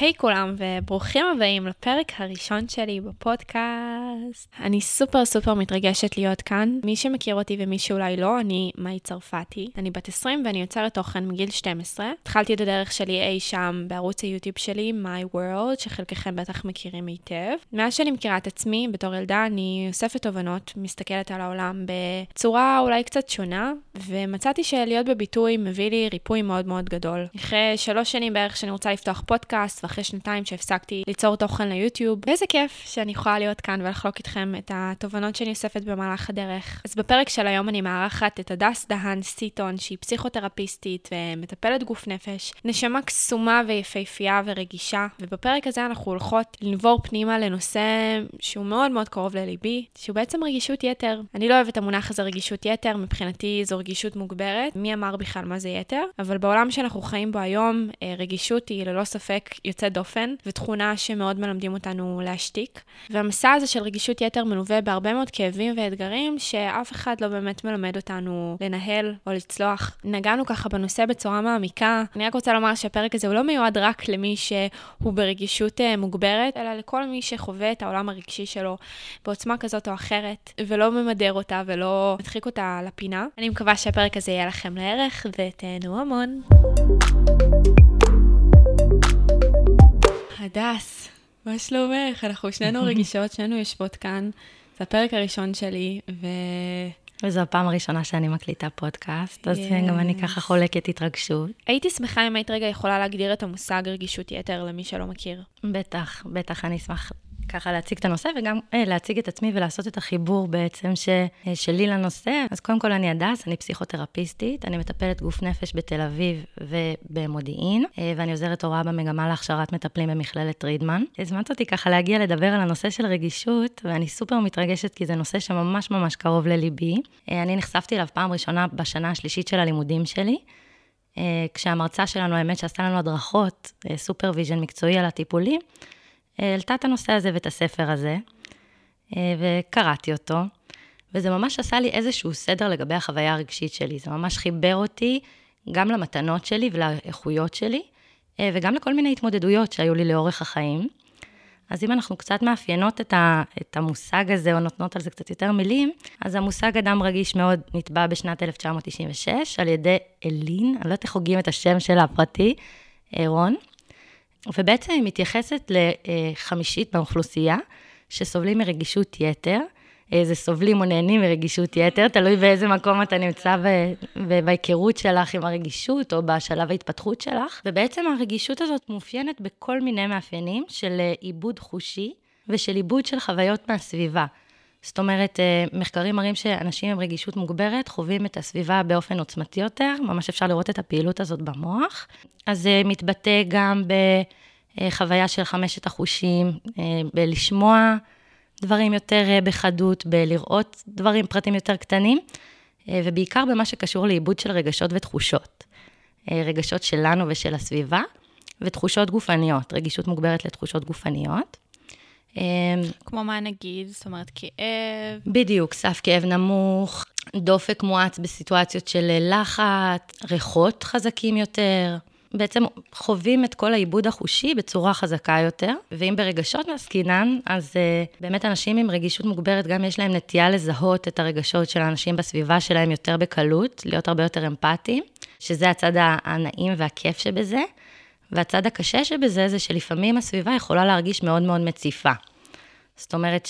היי היי כולם, וברוכים הבאים לפרק הראשון שלי בפודקאסט. אני סופר סופר מתרגשת להיות כאן. מי שמכיר אותי ומי שאולי לא, אני מאי צרפתי. אני בת 20 ואני יוצרת תוכן מגיל 12. התחלתי את הדרך שלי אי שם בערוץ היוטיוב שלי, My World, שחלקכם בטח מכירים היטב. מאז שאני מכירה את עצמי, בתור ילדה, אני אוספת תובנות, מסתכלת על העולם בצורה אולי קצת שונה, ומצאתי שלהיות בביטוי מביא לי ריפוי מאוד מאוד גדול. אחרי שלוש שנים בערך שאני רוצה לפתוח פודקאסט, ואחרי שנתיים שהפסקתי ליצור תוכן ליוטיוב. ואיזה כיף שאני יכולה להיות כאן ולחלוק איתכם את התובנות שאני אוספת במהלך הדרך. אז בפרק של היום אני מארחת את הדס דהן סיטון, שהיא פסיכותרפיסטית ומטפלת גוף נפש, נשמה קסומה ויפהפייה ורגישה, ובפרק הזה אנחנו הולכות לנבור פנימה לנושא שהוא מאוד מאוד קרוב לליבי, שהוא בעצם רגישות יתר. אני לא אוהבת המונח הזה רגישות יתר, מבחינתי זו רגישות מוגברת. מי אמר בכלל מה זה יתר? אבל בעולם שאנחנו חיים בו היום, אה, רגישות היא ללא ספק יוצאת דופן, ותכונה שמאוד מלמדים אותנו להשתיק. והמסע הזה של רגישות יתר מלווה בהרבה מאוד כאבים ואתגרים שאף אחד לא באמת מלמד אותנו לנהל או לצלוח. נגענו ככה בנושא בצורה מעמיקה. אני רק רוצה לומר שהפרק הזה הוא לא מיועד רק למי שהוא ברגישות אה, מוגברת, אלא לכל מי שחווה את העולם הרגשי שלו בעוצמה כזאת או אחרת, ולא ממדר אותה ולא מדחיק אותה לפינה. אני מקווה שהפרק הזה יהיה לכם לערך, ותהנו המון. הדס, מה שלומך? אנחנו שנינו רגישות, שנינו יושבות כאן. זה הפרק הראשון שלי, ו... וזו הפעם הראשונה שאני מקליטה פודקאסט, אז yes. גם אני ככה חולקת התרגשות. הייתי שמחה אם היית רגע יכולה להגדיר את המושג רגישות יתר למי שלא מכיר. בטח, בטח, אני אשמח ככה להציג את הנושא וגם אה, להציג את עצמי ולעשות את החיבור בעצם ש, אה, שלי לנושא. אז קודם כל אני הדס, אני פסיכותרפיסטית, אני מטפלת גוף נפש בתל אביב ובמודיעין, אה, ואני עוזרת הוראה במגמה להכשרת מטפלים במכללת רידמן. הזמנת אותי ככה להגיע לדבר על הנושא של רגישות, ואני סופר מתרגשת כי זה נושא שממש ממש קרוב לליבי. אה, אני נחשפתי אליו פעם ראשונה בשנה השלישית של הלימודים שלי. Uh, כשהמרצה שלנו, האמת שעשתה לנו הדרכות, supervision uh, מקצועי על הטיפולים, העלתה את הנושא הזה ואת הספר הזה, אה, וקראתי אותו, וזה ממש עשה לי איזשהו סדר לגבי החוויה הרגשית שלי. זה ממש חיבר אותי גם למתנות שלי ולאיכויות שלי, אה, וגם לכל מיני התמודדויות שהיו לי לאורך החיים. אז אם אנחנו קצת מאפיינות את, ה, את המושג הזה, או נותנות על זה קצת יותר מילים, אז המושג אדם רגיש מאוד נתבע בשנת 1996 על ידי אלין, אני לא יודעת איך הוגים את השם שלה הפרטי, אה, רון. ובעצם היא מתייחסת לחמישית באוכלוסייה שסובלים מרגישות יתר. זה סובלים או נהנים מרגישות יתר, תלוי באיזה מקום אתה נמצא בהיכרות שלך עם הרגישות או בשלב ההתפתחות שלך. ובעצם הרגישות הזאת מאופיינת בכל מיני מאפיינים של עיבוד חושי ושל עיבוד של חוויות מהסביבה. זאת אומרת, מחקרים מראים שאנשים עם רגישות מוגברת חווים את הסביבה באופן עוצמתי יותר, ממש אפשר לראות את הפעילות הזאת במוח. אז זה מתבטא גם בחוויה של חמשת החושים, אה, בלשמוע דברים יותר אה, בחדות, בלראות דברים, פרטים יותר קטנים, אה, ובעיקר במה שקשור לעיבוד של רגשות ותחושות. רגשות שלנו ושל הסביבה, ותחושות גופניות, רגישות מוגברת לתחושות גופניות. כמו מה נגיד? זאת אומרת, כאב? בדיוק, סף כאב נמוך, דופק מואץ בסיטואציות של לחץ, ריחות חזקים יותר. בעצם חווים את כל העיבוד החושי בצורה חזקה יותר, ואם ברגשות עסקינן, אז uh, באמת אנשים עם רגישות מוגברת, גם יש להם נטייה לזהות את הרגשות של האנשים בסביבה שלהם יותר בקלות, להיות הרבה יותר אמפתיים, שזה הצד הנעים והכיף שבזה. והצד הקשה שבזה זה שלפעמים הסביבה יכולה להרגיש מאוד מאוד מציפה. זאת אומרת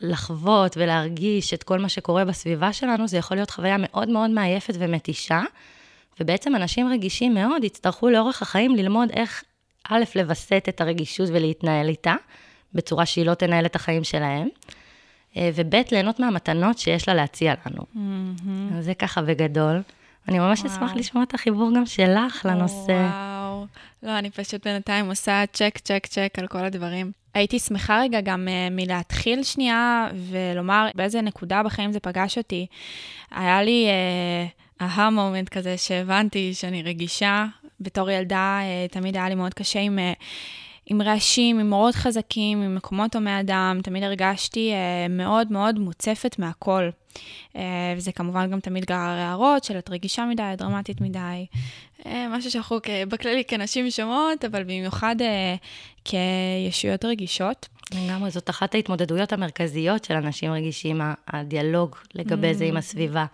שלחוות ולהרגיש את כל מה שקורה בסביבה שלנו, זה יכול להיות חוויה מאוד מאוד מעייפת ומתישה, ובעצם אנשים רגישים מאוד יצטרכו לאורך החיים ללמוד איך, א', לווסת את הרגישות ולהתנהל איתה, בצורה שהיא לא תנהל את החיים שלהם, אה, וב', ליהנות מהמתנות שיש לה להציע לנו. Mm-hmm. זה ככה בגדול. אני ממש וואו. אשמח לשמוע את החיבור גם שלך לנושא. וואו. לא, אני פשוט בינתיים עושה צ'ק, צ'ק, צ'ק על כל הדברים. הייתי שמחה רגע גם uh, מלהתחיל שנייה ולומר באיזה נקודה בחיים זה פגש אותי. היה לי אהה uh, מומנט כזה שהבנתי שאני רגישה. בתור ילדה uh, תמיד היה לי מאוד קשה עם... עם רעשים, עם מורות חזקים, עם מקומות הומי אדם, תמיד הרגשתי מאוד מאוד מוצפת מהכל. אה, וזה כמובן גם תמיד גרר הערות של את רגישה מדי, את דרמטית מדי, אה, משהו שאנחנו בכללי כנשים שומעות, אבל במיוחד כישויות רגישות. לגמרי, זאת אחת ההתמודדויות המרכזיות של אנשים רגישים, הדיאלוג לגבי זה עם mm. הסביבה.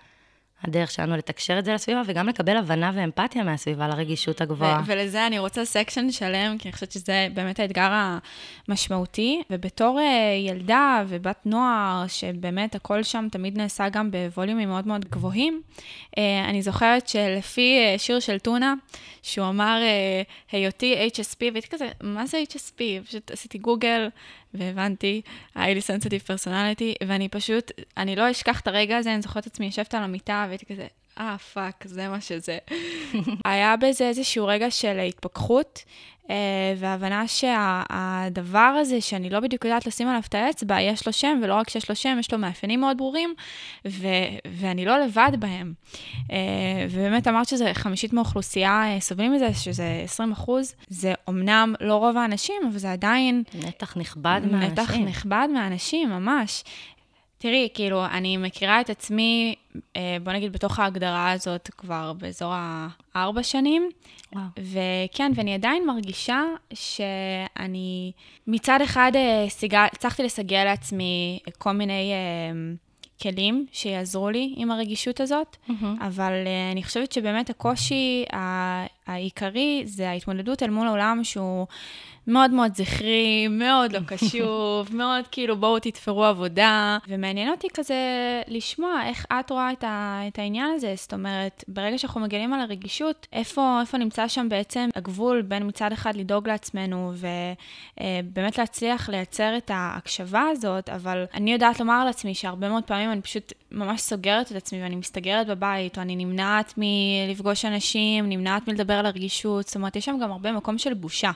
הדרך שלנו לתקשר את זה לסביבה, וגם לקבל הבנה ואמפתיה מהסביבה לרגישות הגבוהה. ולזה אני רוצה section שלם, כי אני חושבת שזה באמת האתגר המשמעותי. ובתור אה, ילדה ובת נוער, שבאמת הכל שם תמיד נעשה גם בווליומים מאוד מאוד גבוהים, אה, אני זוכרת שלפי אה, שיר של טונה, שהוא אמר, היותי HSP, והייתי כזה, מה זה HSP? פשוט עשיתי גוגל. והבנתי, היה לי סנסיטיב פרסונליטי, ואני פשוט, אני לא אשכח את הרגע הזה, אני זוכרת את עצמי יושבת על המיטה, והייתי כזה, אה, fuck, זה מה שזה. היה בזה איזשהו רגע של התפכחות, אה, והבנה שהדבר הזה, שאני לא בדיוק יודעת לשים עליו את האצבע, יש לו שם, ולא רק שיש לו שם, יש לו מאפיינים מאוד ברורים, ו- ואני לא לבד בהם. אה, ובאמת אמרת שזה חמישית מהאוכלוסייה אה, סובלים מזה, שזה 20 אחוז. זה אמנם לא רוב האנשים, אבל זה עדיין... נתח נכבד מהאנשים. נתח נכבד מהאנשים, ממש. תראי, כאילו, אני מכירה את עצמי, בוא נגיד, בתוך ההגדרה הזאת כבר באזור הארבע שנים. וואו. וכן, ואני עדיין מרגישה שאני מצד אחד אה, הצלחתי לסגל לעצמי כל מיני אה, כלים שיעזרו לי עם הרגישות הזאת, mm-hmm. אבל אה, אני חושבת שבאמת הקושי העיקרי זה ההתמודדות אל מול העולם שהוא מאוד מאוד זכרי, מאוד לא קשוב, מאוד כאילו בואו תתפרו עבודה, ומעניין אותי כזה לשמוע איך את רואה את, ה, את העניין הזה, זאת אומרת, ברגע שאנחנו מגלים על הרגישות, איפה, איפה נמצא שם בעצם הגבול בין מצד אחד לדאוג לעצמנו ובאמת להצליח לייצר את ההקשבה הזאת, אבל אני יודעת לומר לעצמי שהרבה מאוד פעמים אני פשוט ממש סוגרת את עצמי ואני מסתגרת בבית, או אני נמנעת מלפגוש אנשים, נמנעת מלדבר על הרגישות, זאת אומרת, יש שם גם הרבה מקום של בושה.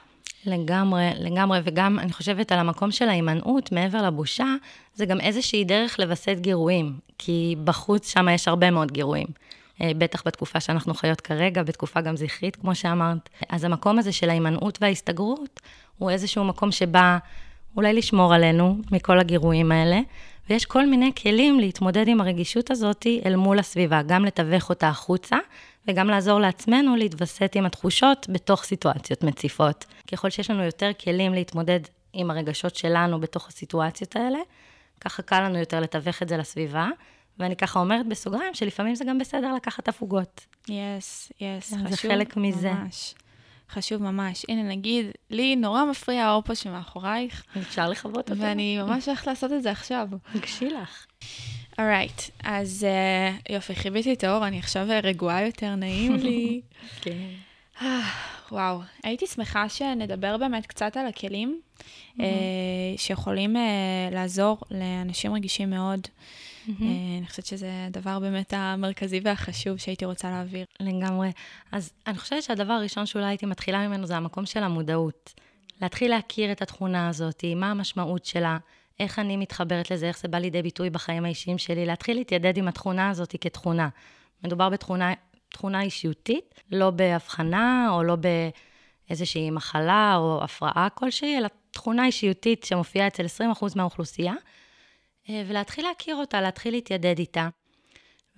לגמרי, לגמרי, וגם אני חושבת על המקום של ההימנעות, מעבר לבושה, זה גם איזושהי דרך לווסת גירויים, כי בחוץ שם יש הרבה מאוד גירויים. אה, בטח בתקופה שאנחנו חיות כרגע, בתקופה גם זכרית, כמו שאמרת. אז המקום הזה של ההימנעות וההסתגרות, הוא איזשהו מקום שבא אולי לשמור עלינו מכל הגירויים האלה, ויש כל מיני כלים להתמודד עם הרגישות הזאת אל מול הסביבה, גם לתווך אותה החוצה, וגם לעזור לעצמנו להתווסת עם התחושות בתוך סיטואציות מציפות. ככל שיש לנו יותר כלים להתמודד עם הרגשות שלנו בתוך הסיטואציות האלה, ככה קל לנו יותר לתווך את זה לסביבה. ואני ככה אומרת בסוגריים, שלפעמים זה גם בסדר לקחת הפוגות. יס, יס, חשוב. זה חלק מזה. ממש. חשוב ממש. הנה, נגיד, לי נורא מפריע האור פה שמאחורייך. אפשר לכבות אותו. ואני ממש הולכת לעשות את זה עכשיו. תגשי לך. אורייט, right, אז uh, יופי, חיביתי את האור, אני עכשיו רגועה יותר, נעים לי. כן. וואו, הייתי שמחה שנדבר באמת קצת על הכלים mm-hmm. uh, שיכולים uh, לעזור לאנשים רגישים מאוד. Mm-hmm. Uh, אני חושבת שזה הדבר באמת המרכזי והחשוב שהייתי רוצה להעביר. לגמרי. אז אני חושבת שהדבר הראשון שאולי הייתי מתחילה ממנו זה המקום של המודעות. להתחיל להכיר את התכונה הזאת, מה המשמעות שלה. איך אני מתחברת לזה, איך זה בא לידי ביטוי בחיים האישיים שלי, להתחיל להתיידד עם התכונה הזאת כתכונה. מדובר בתכונה תכונה אישיותית, לא בהבחנה או לא באיזושהי מחלה או הפרעה כלשהי, אלא תכונה אישיותית שמופיעה אצל 20% מהאוכלוסייה, אה, ולהתחיל להכיר אותה, להתחיל להתיידד איתה.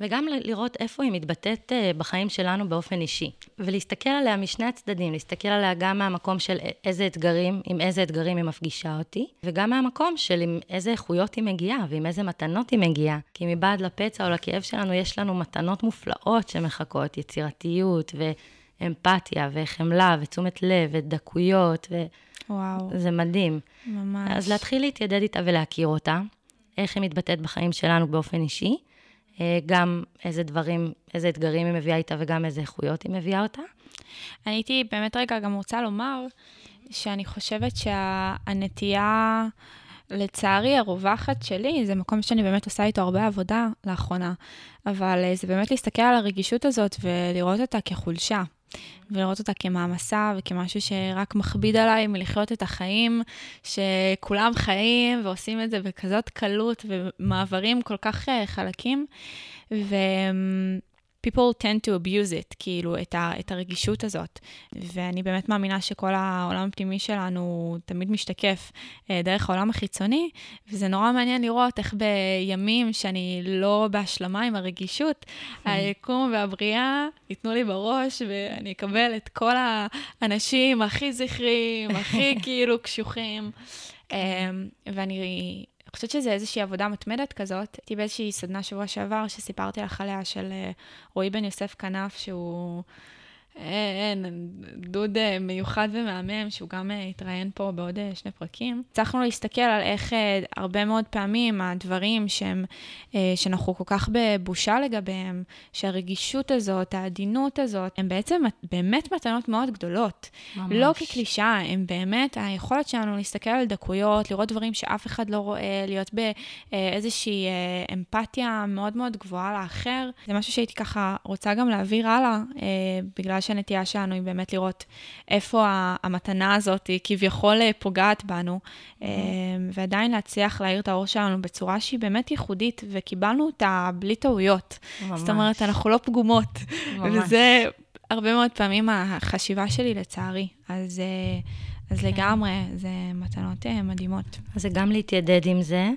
וגם לראות איפה היא מתבטאת אה, בחיים שלנו באופן אישי. ולהסתכל עליה משני הצדדים, להסתכל עליה גם מהמקום של איזה אתגרים, עם איזה אתגרים היא מפגישה אותי, וגם מהמקום של עם איזה איכויות היא מגיעה, ועם איזה מתנות היא מגיעה. כי מבעד לפצע או לכאב שלנו, יש לנו מתנות מופלאות שמחכות, יצירתיות, ואמפתיה, וחמלה, ותשומת לב, ודקויות, ו... וואו. זה מדהים. ממש. אז להתחיל להתיידד איתה ולהכיר אותה, איך היא מתבטאת בחיים שלנו באופן אישי. אה, גם איזה דברים, איזה אתגרים היא מביאה איתה וגם איזה איכויות היא מביאה אותה. אני הייתי באמת רגע גם רוצה לומר שאני חושבת שהנטייה, לצערי, הרווחת שלי, זה מקום שאני באמת עושה איתו הרבה עבודה לאחרונה, אבל אה, זה באמת להסתכל על הרגישות הזאת ולראות אותה כחולשה. ולראות אותה כמעמסה וכמשהו שרק מכביד עליי מלחיות את החיים, שכולם חיים ועושים את זה בכזאת קלות ומעברים כל כך אה, חלקים. ו... people tend to abuse it, כאילו, את, ה, את הרגישות הזאת. ואני באמת מאמינה שכל העולם הפנימי שלנו תמיד משתקף אה, דרך העולם החיצוני, וזה נורא מעניין לראות איך בימים שאני לא בהשלמה עם הרגישות, mm. היקום והבריאה ייתנו לי בראש, ואני אקבל את כל האנשים הכי זכרים, הכי כאילו קשוחים. כן. אמ, ואני חושבת שזה איזושהי עבודה מתמדת כזאת. הייתי באיזושהי סדנה שבוע שעבר, שסיפרתי לך עליה, של אה, רועי בן יוסף כנף, שהוא... אין, דוד אה, מיוחד ומהמם, שהוא גם אה, התראיין פה בעוד אה, שני פרקים. הצלחנו להסתכל על איך הרבה מאוד פעמים הדברים שהם, שאנחנו כל כך בבושה לגביהם, שהרגישות הזאת, העדינות הזאת, הם בעצם באמת מתנות מאוד גדולות. ממש. לא כקלישאה, הם באמת היכולת שלנו להסתכל על דקויות, לראות דברים שאף אחד לא רואה, להיות באיזושהי אמפתיה מאוד מאוד גבוהה לאחר. זה משהו שהייתי ככה רוצה גם להעביר הלאה, בגלל שהנטייה שלנו היא באמת לראות איפה המתנה הזאת היא כביכול אה, פוגעת בנו, mm-hmm. ועדיין להצליח להאיר את האור שלנו בצורה שהיא באמת ייחודית, וקיבלנו אותה בלי טעויות. ממש. זאת אומרת, אנחנו לא פגומות. ממש. וזה הרבה מאוד פעמים החשיבה שלי, לצערי. אז... אה, אז כן. לגמרי, זה מתנות מדהימות. אז זה גם להתיידד עם זה,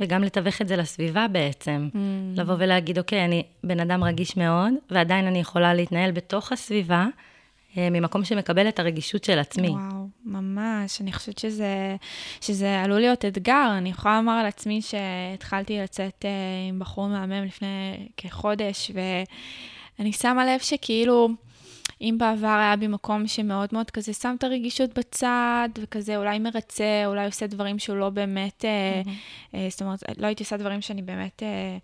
וגם לתווך את זה לסביבה בעצם. Mm. לבוא ולהגיד, אוקיי, אני בן אדם רגיש מאוד, ועדיין אני יכולה להתנהל בתוך הסביבה, אה, ממקום שמקבל את הרגישות של עצמי. וואו, ממש. אני חושבת שזה, שזה עלול להיות אתגר. אני יכולה לומר על עצמי שהתחלתי לצאת אה, עם בחור מהמם לפני כחודש, ואני שמה לב שכאילו... אם בעבר היה בי מקום שמאוד מאוד כזה שם את הרגישות בצד, וכזה אולי מרצה, אולי עושה דברים שהוא לא באמת, mm-hmm. אה, זאת אומרת, לא הייתי עושה דברים שאני באמת... אה,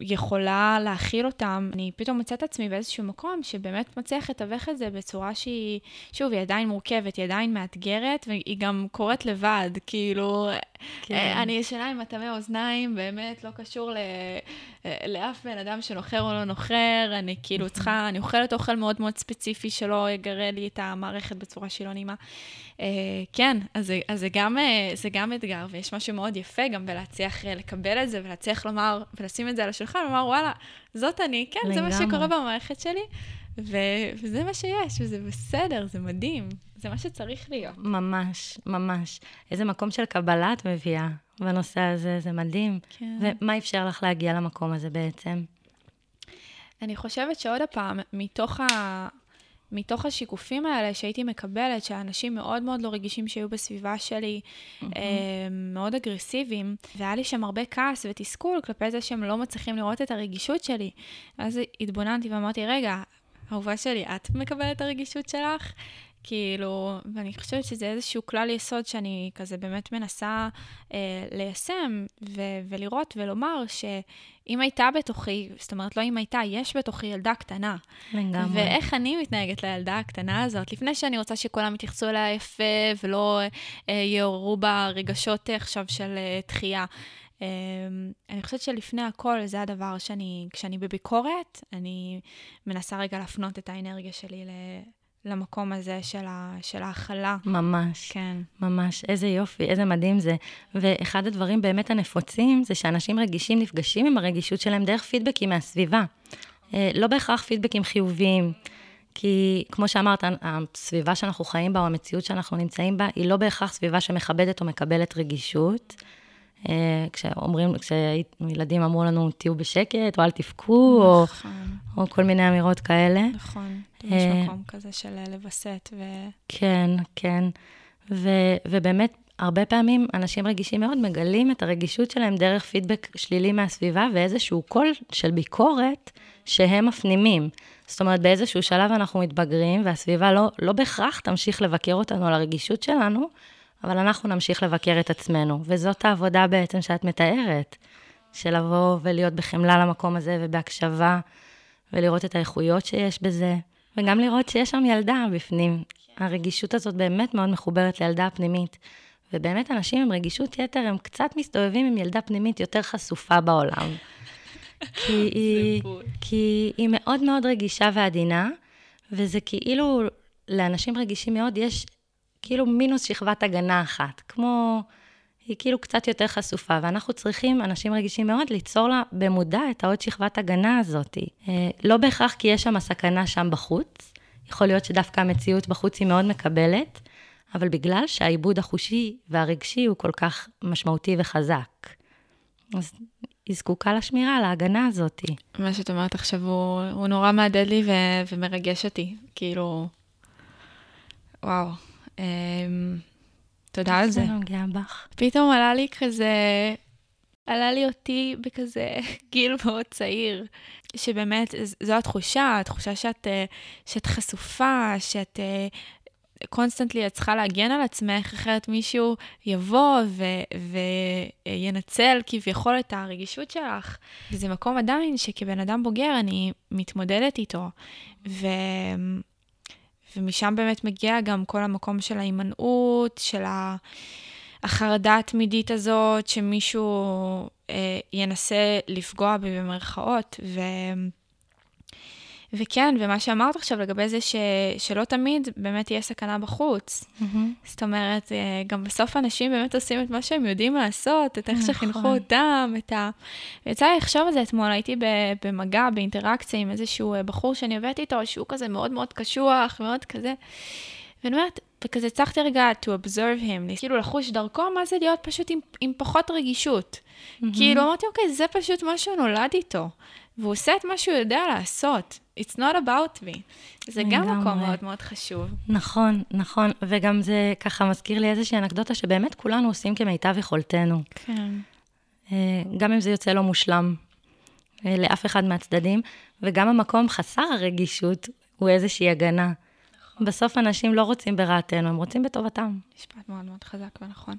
יכולה להכיל אותם, אני פתאום מוצאת עצמי באיזשהו מקום שבאמת מצליח לתווך את זה בצורה שהיא, שוב, היא עדיין מורכבת, היא עדיין מאתגרת, והיא גם קורית לבד, כאילו, כן. אה, אני ישנה עם מטמא אוזניים, באמת לא קשור ל... אה, לאף בן אדם שנוחר או לא נוחר, אני כאילו צריכה, אני אוכלת אוכל מאוד מאוד ספציפי שלא יגרה לי את המערכת בצורה שהיא לא נעימה. Uh, כן, אז, אז זה, גם, זה גם אתגר, ויש משהו מאוד יפה גם בלהצליח לקבל את זה, ולהצליח לומר, ולשים את זה על השולחן, ולומר, וואלה, זאת אני, כן, לגמרי. זה מה שקורה במערכת שלי, ו, וזה מה שיש, וזה בסדר, זה מדהים, זה מה שצריך להיות. ממש, ממש. איזה מקום של קבלה את מביאה בנושא הזה, זה מדהים. כן. ומה אפשר לך להגיע למקום הזה בעצם? אני חושבת שעוד פעם, מתוך ה... מתוך השיקופים האלה שהייתי מקבלת, שאנשים מאוד מאוד לא רגישים שהיו בסביבה שלי, mm-hmm. מאוד אגרסיביים, והיה לי שם הרבה כעס ותסכול כלפי זה שהם לא מצליחים לראות את הרגישות שלי. אז התבוננתי ואמרתי, רגע, אהובה שלי, את מקבלת את הרגישות שלך? כאילו, ואני חושבת שזה איזשהו כלל יסוד שאני כזה באמת מנסה אה, ליישם ו- ולראות ולומר שאם הייתה בתוכי, זאת אומרת, לא אם הייתה, יש בתוכי ילדה קטנה. לגמרי. ואיך אני מתנהגת לילדה הקטנה הזאת, לפני שאני רוצה שכולם יתייחסו אליה יפה ולא אה, יעוררו בה רגשות עכשיו של אה, דחייה. אה, אני חושבת שלפני הכל זה הדבר שאני, כשאני בביקורת, אני מנסה רגע להפנות את האנרגיה שלי ל... למקום הזה של, ה, של ההכלה. ממש. כן. ממש. איזה יופי, איזה מדהים זה. ואחד הדברים באמת הנפוצים, זה שאנשים רגישים נפגשים עם הרגישות שלהם דרך פידבקים מהסביבה. אה, לא בהכרח פידבקים חיוביים. כי כמו שאמרת, הסביבה שאנחנו חיים בה, או המציאות שאנחנו נמצאים בה, היא לא בהכרח סביבה שמכבדת או מקבלת רגישות. אה, כשאומרים, כשילדים אמרו לנו, תהיו בשקט, או אל תבכו, או, נכון. או כל מיני אמירות כאלה. נכון, יש אה, מקום כזה של לווסת ו... כן, כן. ו, ובאמת, הרבה פעמים אנשים רגישים מאוד מגלים את הרגישות שלהם דרך פידבק שלילי מהסביבה ואיזשהו קול של ביקורת שהם מפנימים. זאת אומרת, באיזשהו שלב אנחנו מתבגרים, והסביבה לא, לא בהכרח תמשיך לבקר אותנו על הרגישות שלנו, אבל אנחנו נמשיך לבקר את עצמנו, וזאת העבודה בעצם שאת מתארת, של לבוא ולהיות בחמלה למקום הזה ובהקשבה, ולראות את האיכויות שיש בזה, וגם לראות שיש שם ילדה בפנים. הרגישות הזאת באמת מאוד מחוברת לילדה הפנימית. ובאמת אנשים עם רגישות יתר, הם קצת מסתובבים עם ילדה פנימית יותר חשופה בעולם. כי, היא, כי היא מאוד מאוד רגישה ועדינה, וזה כאילו, לאנשים רגישים מאוד יש כאילו מינוס שכבת הגנה אחת, כמו היא כאילו קצת יותר חשופה, ואנחנו צריכים, אנשים רגישים מאוד, ליצור לה במודע את העוד שכבת הגנה הזאת. אה, לא בהכרח כי יש שם סכנה שם בחוץ, יכול להיות שדווקא המציאות בחוץ היא מאוד מקבלת, אבל בגלל שהעיבוד החושי והרגשי הוא כל כך משמעותי וחזק. אז היא זקוקה לשמירה, להגנה הזאת. מה שאת אומרת עכשיו הוא, הוא נורא מהדהד לי ו, ומרגש אותי, כאילו, וואו. אמ, תודה על זה. נוגע בך. פתאום עלה לי כזה, עלה לי אותי בכזה גיל מאוד צעיר, שבאמת זו התחושה, התחושה שאת, אה, שאת חשופה, שאת constantly את צריכה להגן על עצמך, אחרת מישהו יבוא ו- וינצל כביכול את הרגישות שלך. וזה מקום עדיין שכבן אדם בוגר אני מתמודדת איתו. ו... ומשם באמת מגיע גם כל המקום של ההימנעות, של החרדה התמידית הזאת, שמישהו אה, ינסה לפגוע בי במרכאות. ו... וכן, ומה שאמרת עכשיו לגבי זה ש, שלא תמיד באמת תהיה סכנה בחוץ. Mm-hmm. זאת אומרת, אה, גם בסוף אנשים באמת עושים את מה שהם יודעים לעשות, את איך נכון. שחינכו אותם, את ה... ויצא לי לחשוב על זה אתמול, הייתי במגע, באינטראקציה עם איזשהו אה, בחור שאני עובדת איתו, שהוא כזה מאוד מאוד קשוח, מאוד כזה. ואני אומרת, וכזה הצלחתי רגע to observe him, כאילו לחוש דרכו, מה זה להיות פשוט עם, עם פחות רגישות. Mm-hmm. כאילו אמרתי, אוקיי, זה פשוט מה שהוא נולד איתו. והוא עושה את מה שהוא יודע לעשות. It's not about me. זה גם מקום מאוד מאוד חשוב. נכון, נכון, וגם זה ככה מזכיר לי איזושהי אנקדוטה שבאמת כולנו עושים כמיטב יכולתנו. כן. אה, גם אם זה יוצא לא מושלם אה, לאף אחד מהצדדים, וגם המקום חסר הרגישות הוא איזושהי הגנה. נכון. בסוף אנשים לא רוצים ברעתנו, הם רוצים בטובתם. משפט מאוד מאוד חזק ונכון.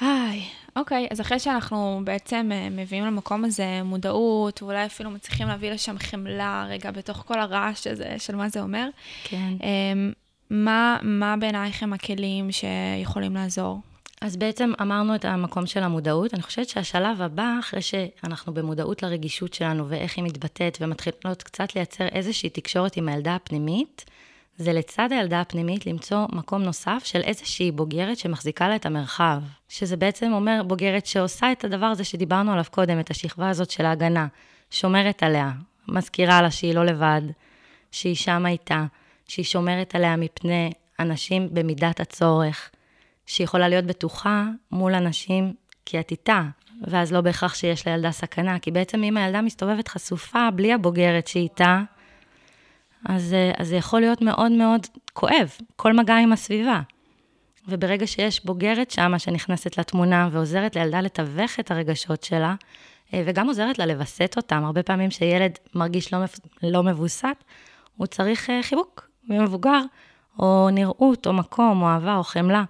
היי, אוקיי, אז אחרי שאנחנו בעצם אה, מביאים למקום הזה מודעות, ואולי אפילו מצליחים להביא לשם חמלה רגע בתוך כל הרעש הזה של מה זה אומר, כן. אמ, מה, מה בעינייך הם הכלים שיכולים לעזור? אז בעצם אמרנו את המקום של המודעות. אני חושבת שהשלב הבא, אחרי שאנחנו במודעות לרגישות שלנו ואיך היא מתבטאת ומתחילות קצת לייצר איזושהי תקשורת עם הילדה הפנימית, זה לצד הילדה הפנימית למצוא מקום נוסף של איזושהי בוגרת שמחזיקה לה את המרחב. שזה בעצם אומר בוגרת שעושה את הדבר הזה שדיברנו עליו קודם, את השכבה הזאת של ההגנה, שומרת עליה, מזכירה לה שהיא לא לבד, שהיא שמה איתה, שהיא שומרת עליה מפני אנשים במידת הצורך, שהיא יכולה להיות בטוחה מול אנשים כי את איתה, ואז לא בהכרח שיש לילדה סכנה, כי בעצם אם הילדה מסתובבת חשופה בלי הבוגרת שהיא איתה, אז, אה, אז זה יכול להיות מאוד מאוד כואב, כל מגע עם הסביבה. וברגע שיש בוגרת שמה שנכנסת לתמונה ועוזרת לילדה לתווך את הרגשות שלה, אה, וגם עוזרת לה לווסת אותם, הרבה פעמים שילד מרגיש לא, לא מבוסת, הוא צריך אה, חיבוק ממבוגר, או נראות, או מקום, או אהבה, או חמלה.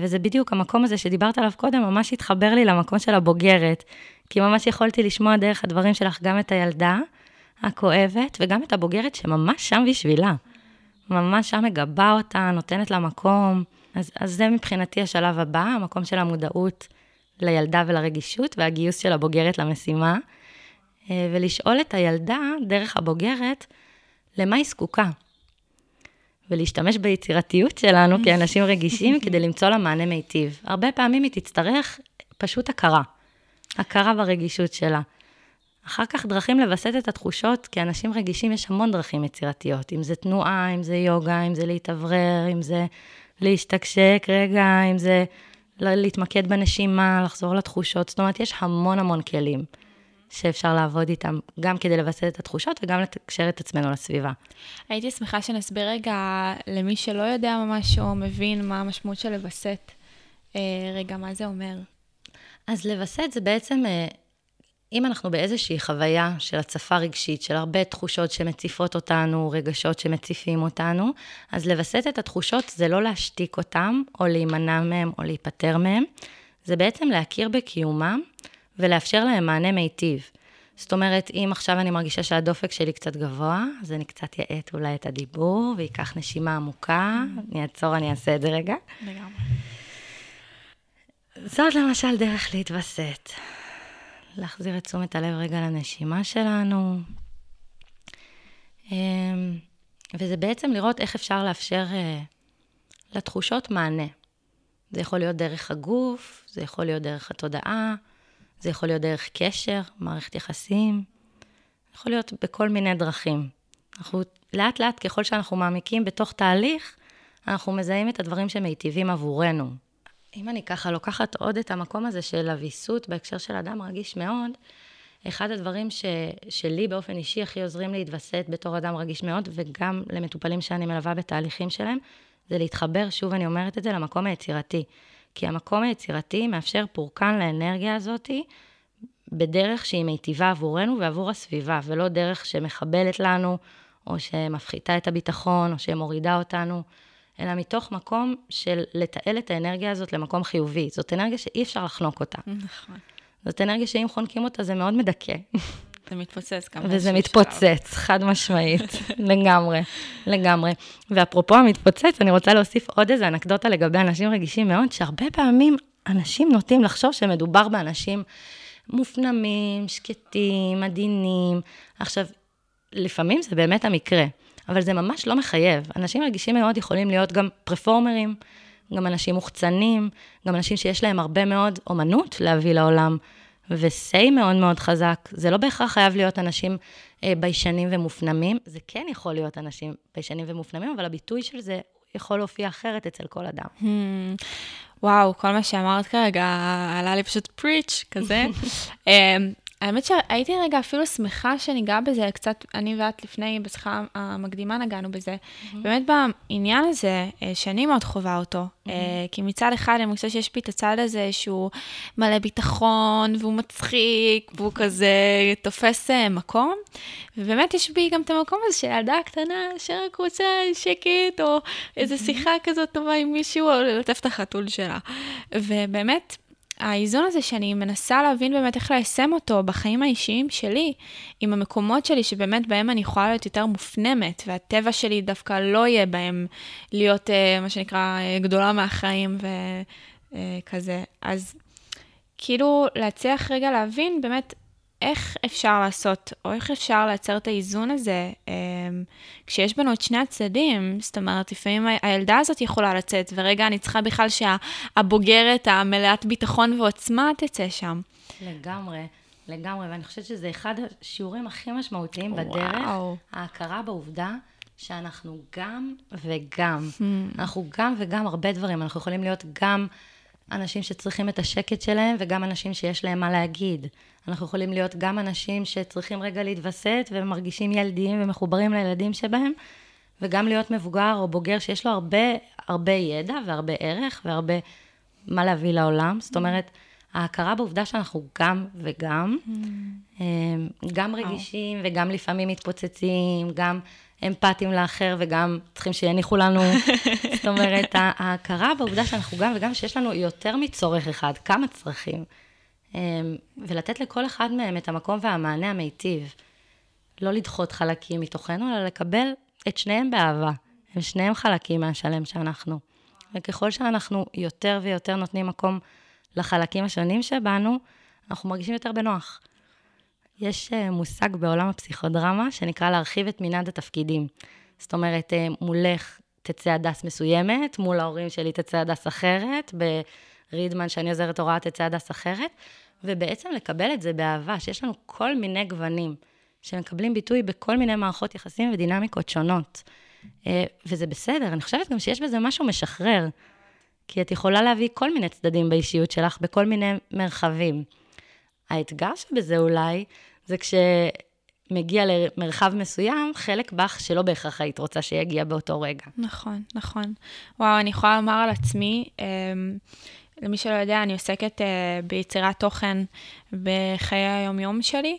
וזה בדיוק המקום הזה שדיברת עליו קודם, ממש התחבר לי למקום של הבוגרת, כי ממש יכולתי לשמוע דרך הדברים שלך גם את הילדה, הכואבת, וגם את הבוגרת שממש שם בשבילה. ממש שם מגבה אותה, נותנת לה מקום. אז, אז זה מבחינתי השלב הבא, המקום של המודעות לילדה ולרגישות, והגיוס של הבוגרת למשימה. אה, ולשאול את הילדה, דרך הבוגרת, למה היא זקוקה. ולהשתמש ביצירתיות שלנו כאנשים רגישים כדי למצוא לה מענה מיטיב. הרבה פעמים היא תצטרך פשוט הכרה. הכרה ברגישות שלה. אחר כך דרכים לווסת את התחושות, כי אנשים רגישים יש המון דרכים יצירתיות, אם זה תנועה, אם זה יוגה, אם זה להתאוורר, אם זה להשתקשק רגע, אם זה להתמקד בנשימה, לחזור לתחושות, זאת אומרת, יש המון המון כלים שאפשר לעבוד איתם, גם כדי לווסת את התחושות וגם לתקשר את עצמנו לסביבה. הייתי שמחה שנסביר רגע למי שלא יודע ממש או מבין מה המשמעות של לווסת, אה, רגע, מה זה אומר? אז לווסת זה בעצם אה, אם אנחנו באיזושהי חוויה של הצפה רגשית, של הרבה תחושות שמציפות אותנו, רגשות שמציפים אותנו, אז לווסת את התחושות זה לא להשתיק אותם, או להימנע מהם, או להיפטר מהם, זה בעצם להכיר בקיומם ולאפשר להם מענה מיטיב. זאת אומרת, אם עכשיו אני מרגישה שהדופק שלי קצת גבוה, אז אני קצת יעט אולי את הדיבור, ואקח נשימה עמוקה. אני אעצור, אני אעשה את זה רגע. לגמרי. זאת למשל דרך להתווסת. להחזיר את תשומת הלב רגע לנשימה שלנו. אמ, וזה בעצם לראות איך אפשר לאפשר אה, לתחושות מענה. זה יכול להיות דרך הגוף, זה יכול להיות דרך התודעה, זה יכול להיות דרך קשר, מערכת יחסים, יכול להיות בכל מיני דרכים. אנחנו לאט לאט, ככל שאנחנו מעמיקים בתוך תהליך, אנחנו מזהים את הדברים שמיטיבים עבורנו. אם אני ככה לוקחת עוד את המקום הזה של הוויסות בהקשר של אדם רגיש מאוד, אחד הדברים ש, שלי באופן אישי הכי עוזרים להתווסת בתור אדם רגיש מאוד, וגם למטופלים שאני מלווה בתהליכים שלהם, זה להתחבר, שוב אני אומרת את זה, למקום היצירתי. כי המקום היצירתי מאפשר פורקן לאנרגיה הזאתי בדרך שהיא מיטיבה עבורנו ועבור הסביבה, ולא דרך שמחבלת לנו, או שמפחיתה את הביטחון, או שמורידה אותנו, אלא מתוך מקום של לתעל את האנרגיה הזאת למקום חיובי. זאת אנרגיה שאי אפשר לחנוק אותה. נכון. זאת אנרגיה שאם חונקים אותה זה מאוד מדכא. זה מתפוצץ גם. וזה מתפוצץ, שלב. חד משמעית, לגמרי, לגמרי. ואפרופו המתפוצץ, אני רוצה להוסיף עוד איזה אנקדוטה לגבי אנשים רגישים מאוד, שהרבה פעמים אנשים נוטים לחשוב שמדובר באנשים מופנמים, שקטים, עדינים. עכשיו, לפעמים זה באמת המקרה, אבל זה ממש לא מחייב. אנשים רגישים מאוד יכולים להיות גם פרפורמרים, גם אנשים מוחצנים, גם אנשים שיש להם הרבה מאוד אומנות להביא לעולם, ו-say מאוד מאוד חזק. זה לא בהכרח חייב להיות אנשים אה, ביישנים ומופנמים, זה כן יכול להיות אנשים ביישנים ומופנמים, אבל הביטוי של זה יכול להופיע אחרת אצל כל אדם. Hmm. וואו, כל מה שאמרת כרגע עלה לי פשוט פריץ' כזה. אמ, האמת שהייתי רגע אפילו שמחה שניגע בזה קצת, אני ואת לפני, בשיחה המקדימה נגענו בזה. Mm-hmm. באמת בעניין הזה, אה, שאני מאוד חווה אותו, mm-hmm. כי מצד אחד אני חושבת שיש בי את הצד הזה שהוא מלא ביטחון, והוא מצחיק, והוא כזה תופס אה, מקום, ובאמת יש בי גם את המקום הזה של ילדה קטנה שרק רוצה שקט, או איזו שיחה כזאת טובה עם מישהו, או ללטף את החתול שלה. ובאמת, האיזון הזה שאני מנסה להבין באמת איך ליישם אותו בחיים האישיים שלי, עם המקומות שלי שבאמת בהם אני יכולה להיות יותר מופנמת, והטבע שלי דווקא לא יהיה בהם להיות, אה, מה שנקרא, אה, גדולה מהחיים וכזה. אז כאילו להצליח רגע להבין באמת איך אפשר לעשות, או איך אפשר לייצר את האיזון הזה, אמ, כשיש בנו את שני הצדדים, זאת אומרת, לפעמים הילדה הזאת יכולה לצאת, ורגע אני צריכה בכלל שהבוגרת, המלאת ביטחון ועוצמה תצא שם. לגמרי. לגמרי, ואני חושבת שזה אחד השיעורים הכי משמעותיים בדרך, וואו. ההכרה בעובדה שאנחנו גם וגם. Hmm. אנחנו גם וגם הרבה דברים, אנחנו יכולים להיות גם אנשים שצריכים את השקט שלהם, וגם אנשים שיש להם מה להגיד. אנחנו יכולים להיות גם אנשים שצריכים רגע להתווסת ומרגישים ילדיים ומחוברים לילדים שבהם, וגם להיות מבוגר או בוגר שיש לו הרבה, הרבה ידע והרבה ערך והרבה מה להביא לעולם. זאת אומרת, ההכרה בעובדה שאנחנו גם וגם, mm. גם רגישים וגם לפעמים מתפוצצים, גם אמפתיים לאחר וגם צריכים שיניחו לנו. זאת אומרת, ההכרה בעובדה שאנחנו גם וגם, שיש לנו יותר מצורך אחד, כמה צרכים. אמ, ולתת לכל אחד מהם את המקום והמענה המיטיב. לא לדחות חלקים מתוכנו, אלא לקבל את שניהם באהבה. הם שניהם חלקים מהשלם שאנחנו. וככל שאנחנו יותר ויותר נותנים מקום לחלקים השונים שבנו, אנחנו מרגישים יותר בנוח. יש אה, מושג בעולם הפסיכודרמה שנקרא להרחיב את מנעד התפקידים. זאת אומרת, אה, מולך תצא הדס מסוימת, מול ההורים שלי תצא הדס אחרת, ברידמן, שאני עוזרת הוראה, תצא הדס אחרת, ובעצם לקבל את זה באהבה, שיש לנו כל מיני גוונים שמקבלים ביטוי בכל מיני מערכות יחסים ודינמיקות שונות. אה, וזה בסדר, אני חושבת גם שיש בזה משהו משחרר, כי את יכולה להביא כל מיני צדדים באישיות שלך, בכל מיני מרחבים. האתגר שבזה אולי, זה כשמגיע למרחב מסוים, חלק בך שלא בהכרח היית רוצה שיגיע באותו רגע. נכון, נכון. וואו, אני יכולה לומר על עצמי, אמ, למי שלא יודע, אני עוסקת uh, ביצירת תוכן בחיי היום-יום שלי,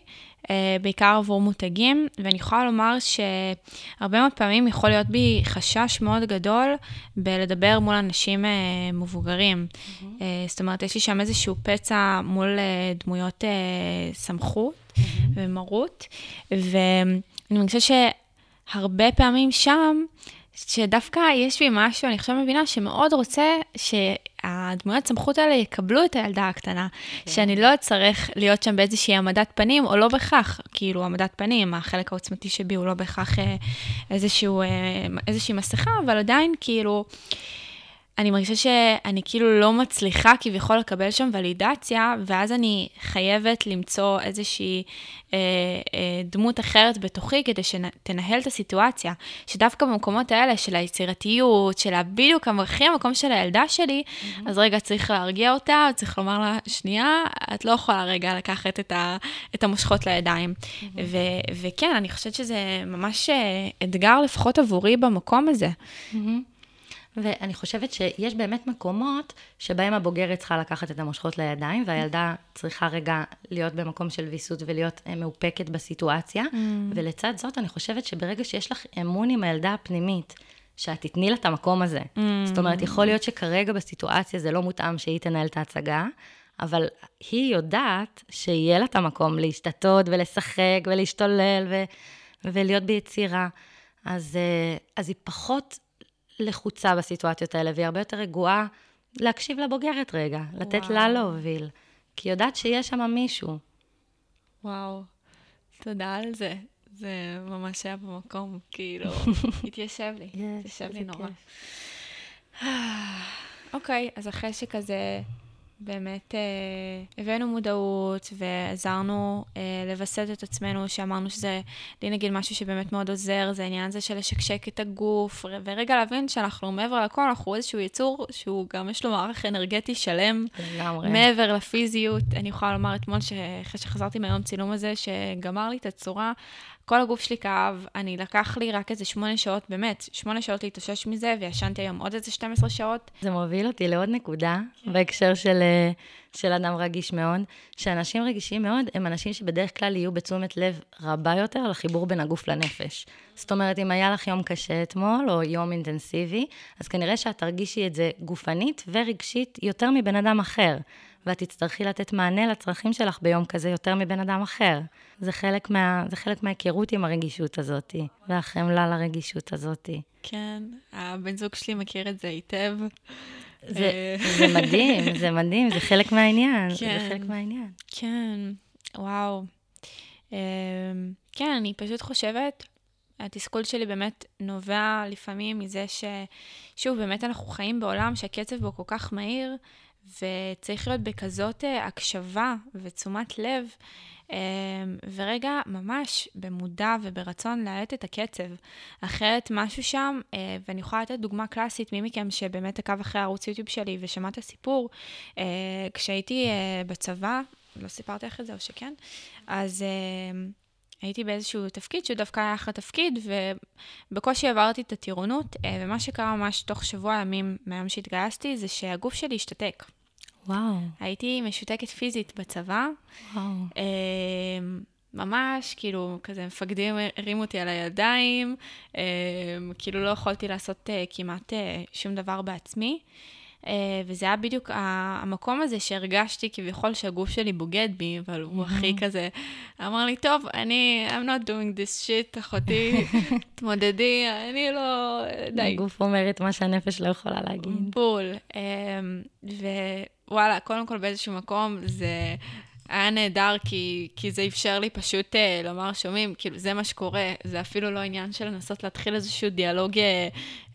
בעיקר עבור מותגים, ואני יכולה לומר שהרבה מאוד פעמים יכול להיות בי חשש מאוד גדול בלדבר מול אנשים uh, מבוגרים. Mm-hmm. Uh, זאת אומרת, יש לי שם איזשהו פצע מול דמויות סמכות mm-hmm. ומרות, ואני מרגישה שהרבה פעמים שם, שדווקא יש בי משהו, אני עכשיו מבינה, שמאוד רוצה שהדמויות סמכות האלה יקבלו את הילדה הקטנה, כן. שאני לא אצטרך להיות שם באיזושהי העמדת פנים, או לא בהכרח, כאילו, העמדת פנים, החלק העוצמתי שבי הוא לא בהכרח אה, איזשהו, אה, איזושהי מסכה, אבל עדיין, כאילו, אני מרגישה שאני כאילו לא מצליחה כביכול לקבל שם ולידציה, ואז אני חייבת למצוא איזושהי אה, אה, דמות אחרת בתוכי כדי שתנהל את הסיטואציה. שדווקא במקומות האלה של היצירתיות, של בדיוק הכי המקום של הילדה שלי, mm-hmm. אז רגע צריך להרגיע אותה, צריך לומר לה, שנייה, את לא יכולה רגע לקחת את, ה, את המושכות לידיים. Mm-hmm. ו- וכן, אני חושבת שזה ממש אה, אתגר לפחות עבורי במקום הזה. Mm-hmm. ואני חושבת שיש באמת מקומות שבהם הבוגרת צריכה לקחת את המושכות לידיים, והילדה צריכה רגע להיות במקום של ויסות ולהיות אה, מאופקת בסיטואציה. Mm. ולצד זאת, אני חושבת שברגע שיש לך אמון עם הילדה הפנימית, שאת תתני לה את המקום הזה. Mm. זאת אומרת, יכול להיות שכרגע בסיטואציה זה לא מותאם שהיא תנהל את ההצגה, אבל היא יודעת שיהיה לה את המקום להשתתות ולשחק ולהשתולל ו- ולהיות ביצירה. אז, אה, אז היא פחות לחוצה בסיטואציות האלה, והיא הרבה יותר רגועה להקשיב לבוגרת רגע, לתת וואו. לה להוביל, כי היא יודעת שיש שם מישהו. וואו, תודה על זה. זה ממש היה במקום, כאילו, התיישב לי, התיישב לי נורא. אוקיי, אז אחרי שכזה באמת אה, הבאנו מודעות ועזרנו אה, לווסת את עצמנו, שאמרנו שזה, לי נגיד משהו שבאמת מאוד עוזר, זה העניין הזה של לשקשק את הגוף, ורגע להבין שאנחנו מעבר לכל, אנחנו איזשהו יצור שהוא גם יש לו מערך אנרגטי שלם, לגמרי. מעבר לפיזיות. אני יכולה לומר אתמול, אחרי שחזרתי מהיום צילום הזה, שגמר לי את הצורה, כל הגוף שלי כאב, אני לקח לי רק איזה שמונה שעות, באמת, שמונה שעות להתאושש מזה, וישנתי היום עוד איזה 12 שעות. זה מוביל אותי לעוד נקודה, כן. בהקשר של, אה, של אדם רגיש מאוד, שאנשים רגישים מאוד הם אנשים שבדרך כלל יהיו בתשומת לב רבה יותר לחיבור בין הגוף לנפש. זאת אומרת, אם היה לך יום קשה אתמול, או יום אינטנסיבי, אז כנראה שאת תרגישי את זה גופנית ורגשית יותר מבן אדם אחר. ואת תצטרכי לתת מענה לצרכים שלך ביום כזה יותר מבן אדם אחר. זה חלק, מה, זה חלק מההיכרות עם הרגישות הזאת, והחמלה לרגישות הזאת. כן, הבן זוג שלי מכיר את זה היטב. זה, אה, זה מדהים, זה מדהים, זה חלק מהעניין. כן, זה חלק מהעניין. כן, וואו. אמ, כן, אני פשוט חושבת, התסכול שלי באמת נובע לפעמים מזה ש... שוב, באמת אנחנו חיים בעולם שהקצב בו כל כך מהיר, וצריך להיות בכזאת אה, הקשבה ותשומת לב, אה, ורגע ממש במודע וברצון להאט את הקצב. אחרת משהו שם, אה, ואני יכולה לתת דוגמה קלאסית, מי מכם שבאמת עקב אחרי הערוץ יוטיוב שלי ושמע את הסיפור, כשהייתי בצבא, לא סיפרתי לך את זה או שכן, אז... הייתי באיזשהו תפקיד שהוא דווקא היה אחלה תפקיד, ובקושי עברתי את הטירונות, ומה שקרה ממש תוך שבוע ימים מהיום שהתגייסתי, זה שהגוף שלי השתתק. וואו. הייתי משותקת פיזית בצבא. וואו. אמ, ממש, כאילו, כזה מפקדים הרימו אותי על הידיים, אמ, כאילו לא יכולתי לעשות אה, כמעט אה, שום דבר בעצמי. אה, וזה היה בדיוק המקום הזה שהרגשתי כביכול שהגוף שלי בוגד בי, אבל הוא הכי כזה, אמר לי, טוב, אני, I'm not doing this shit, אחותי, תמודדי, אני לא, די. הגוף אומר את מה שהנפש לא יכולה להגיד. בול. אמ, ווואלה, קודם כל באיזשהו מקום זה... היה נהדר, כי, כי זה אפשר לי פשוט אה, לומר, שומעים, כאילו, זה מה שקורה, זה אפילו לא עניין של לנסות להתחיל איזשהו דיאלוג אה,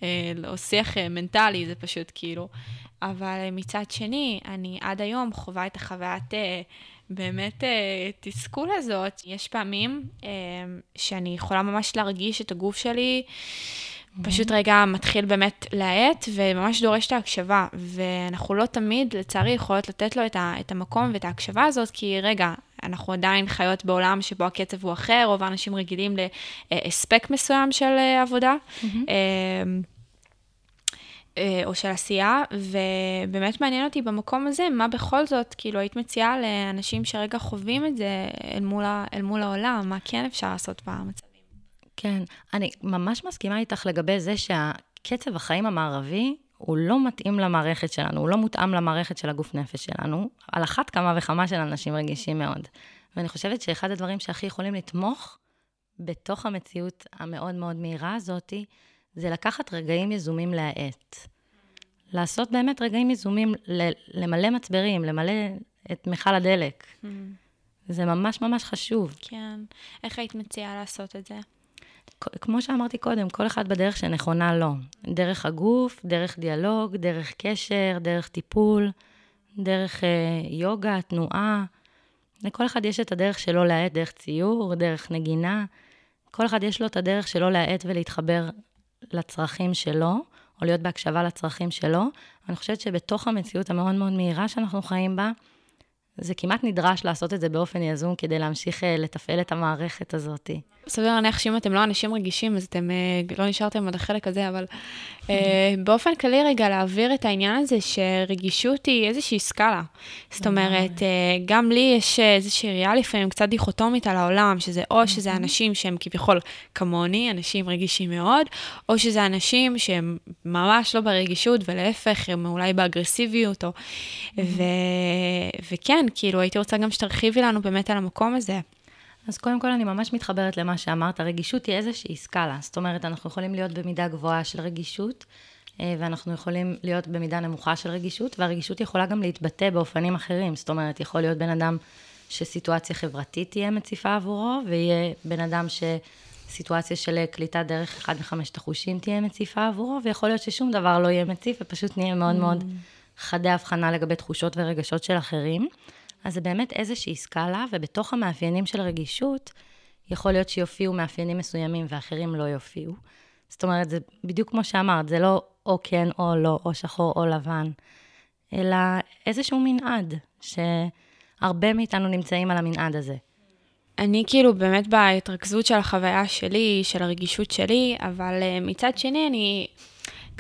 אה, או שיח אה, מנטלי, זה פשוט כאילו. אבל אה, מצד שני, אני עד היום חווה את החוויית אה, באמת אה, תסכול הזאת. יש פעמים אה, שאני יכולה ממש להרגיש את הגוף שלי. פשוט רגע מתחיל באמת להאט, וממש דורש את ההקשבה. ואנחנו לא תמיד, לצערי, יכולות לתת לו את, ה, את המקום ואת ההקשבה הזאת, כי רגע, אנחנו עדיין חיות בעולם שבו הקצב הוא אחר, רוב האנשים רגילים להספק מסוים של אה, עבודה. Mm-hmm. או של עשייה, ובאמת מעניין אותי במקום הזה, מה בכל זאת, כאילו, היית מציעה לאנשים שרגע חווים את זה אל מול, אל מול העולם, מה כן אפשר לעשות במצב? כן, אני ממש מסכימה איתך לגבי זה שהקצב החיים המערבי הוא לא מתאים למערכת שלנו, הוא לא מותאם למערכת של הגוף נפש שלנו, על אחת כמה וכמה של אנשים רגישים מאוד. ואני חושבת שאחד הדברים שהכי יכולים לתמוך בתוך המציאות המאוד מאוד מהירה הזאתי, זה לקחת רגעים יזומים להאט. לעשות באמת רגעים יזומים, למלא מצברים, למלא את מכל הדלק. Mm. זה ממש ממש חשוב. כן. איך היית מציעה לעשות את זה? כמו שאמרתי קודם, כל אחד בדרך שנכונה לו. דרך הגוף, דרך דיאלוג, דרך קשר, דרך טיפול, דרך אה, יוגה, תנועה. לכל אחד יש את הדרך שלו להאט, דרך ציור, דרך נגינה. כל אחד יש לו את הדרך שלו להאט ולהתחבר לצרכים שלו, או להיות בהקשבה לצרכים שלו. אני חושבת שבתוך המציאות המאוד מאוד מהירה שאנחנו חיים בה, זה כמעט נדרש לעשות את זה באופן יזום כדי להמשיך אה, לתפעל את המערכת הזאת. סביר להניח שאם אתם לא אנשים רגישים, אז אתם uh, לא נשארתם עד החלק הזה, אבל uh, באופן כללי רגע להעביר את העניין הזה שרגישות היא איזושהי סקאלה. זאת אומרת, uh, גם לי יש איזושהי ראייה לפעמים קצת דיכוטומית על העולם, שזה או שזה אנשים שהם כביכול כמוני, אנשים רגישים מאוד, או שזה אנשים שהם ממש לא ברגישות, ולהפך, הם אולי באגרסיביות, או... וכן, כאילו, הייתי רוצה גם שתרחיבי לנו באמת על המקום הזה. אז קודם כל אני ממש מתחברת למה שאמרת, רגישות היא איזושהי סקאלה, זאת אומרת, אנחנו יכולים להיות במידה גבוהה של רגישות, אה, ואנחנו יכולים להיות במידה נמוכה של רגישות, והרגישות יכולה גם להתבטא באופנים אחרים, זאת אומרת, יכול להיות בן אדם שסיטואציה חברתית תהיה מציפה עבורו, ויהיה בן אדם שסיטואציה של קליטה דרך אחד מחמשת החושים תהיה מציפה עבורו, ויכול להיות ששום דבר לא יהיה מציף, ופשוט נהיה מאוד מאוד mm. חדי הבחנה לגבי תחושות ורגשות של אחרים. אז זה באמת איזושהי סקאלה, ובתוך המאפיינים של רגישות, יכול להיות שיופיעו מאפיינים מסוימים ואחרים לא יופיעו. זאת אומרת, זה בדיוק כמו שאמרת, זה לא או כן או לא, או שחור או לבן, אלא איזשהו מנעד, שהרבה מאיתנו נמצאים על המנעד הזה. אני כאילו באמת בהתרכזות של החוויה שלי, של הרגישות שלי, אבל uh, מצד שני, אני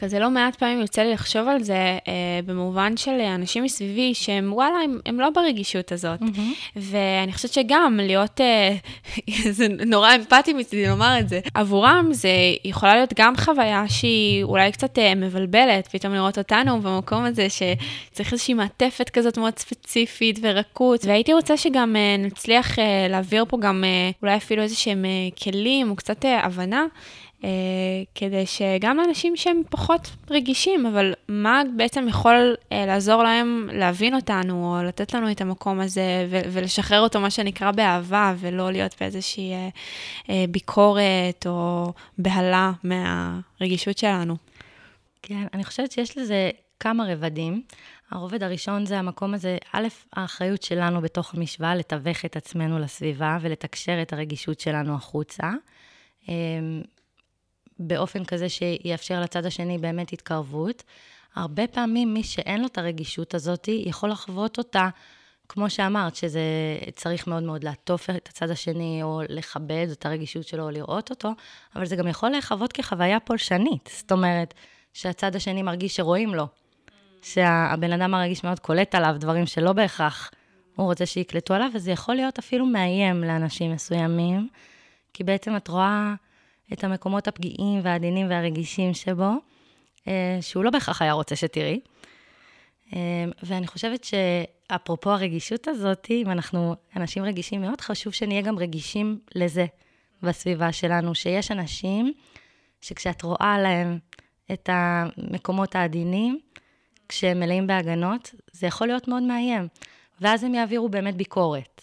כזה לא מעט פעמים יוצא לי לחשוב על זה אה, במובן של אנשים מסביבי שהם וואלה, הם, הם לא ברגישות הזאת. Mm-hmm. ואני חושבת שגם להיות, אה, זה נורא אמפתי מצידי לומר את זה, עבורם זה יכולה להיות גם חוויה שהיא אולי קצת אה, מבלבלת, פתאום לראות אותנו במקום הזה שצריך איזושהי מעטפת כזאת מאוד ספציפית ורקות. והייתי רוצה שגם אה, נצליח אה, להעביר פה גם אה, אולי אפילו איזה שהם אה, כלים או קצת אה, הבנה. אה, כדי שגם לאנשים שהם פחות רגישים, אבל מה בעצם יכול אה, לעזור להם להבין אותנו, או לתת לנו את המקום הזה, ולשחרר אותו, מה שנקרא, באהבה, ולא להיות באיזושהי אה, ביקורת או בהלה מהרגישות שלנו. כן, אני חושבת שיש לזה כמה רבדים. הרובד הראשון זה המקום הזה, א', האחריות שלנו בתוך המשוואה לתווך את עצמנו לסביבה ולתקשר את הרגישות שלנו החוצה. באופן כזה שיאפשר לצד השני באמת התקרבות. הרבה פעמים מי שאין לו את הרגישות הזאת, יכול לחוות אותה, כמו שאמרת, שזה צריך מאוד מאוד לעטוף את הצד השני, או לכבד את הרגישות שלו, או לראות אותו, אבל זה גם יכול לחוות כחוויה פולשנית. זאת אומרת, שהצד השני מרגיש שרואים לו, שהבן אדם מרגיש מאוד קולט עליו דברים שלא בהכרח הוא רוצה שיקלטו עליו, וזה יכול להיות אפילו מאיים לאנשים מסוימים, כי בעצם את רואה... את המקומות הפגיעים והעדינים והרגישים שבו, אה, שהוא לא בהכרח היה רוצה שתראי. אה, ואני חושבת שאפרופו הרגישות הזאת, אם אנחנו אנשים רגישים מאוד, חשוב שנהיה גם רגישים לזה בסביבה שלנו, שיש אנשים שכשאת רואה להם את המקומות העדינים, כשהם מלאים בהגנות, זה יכול להיות מאוד מאיים. ואז הם יעבירו באמת ביקורת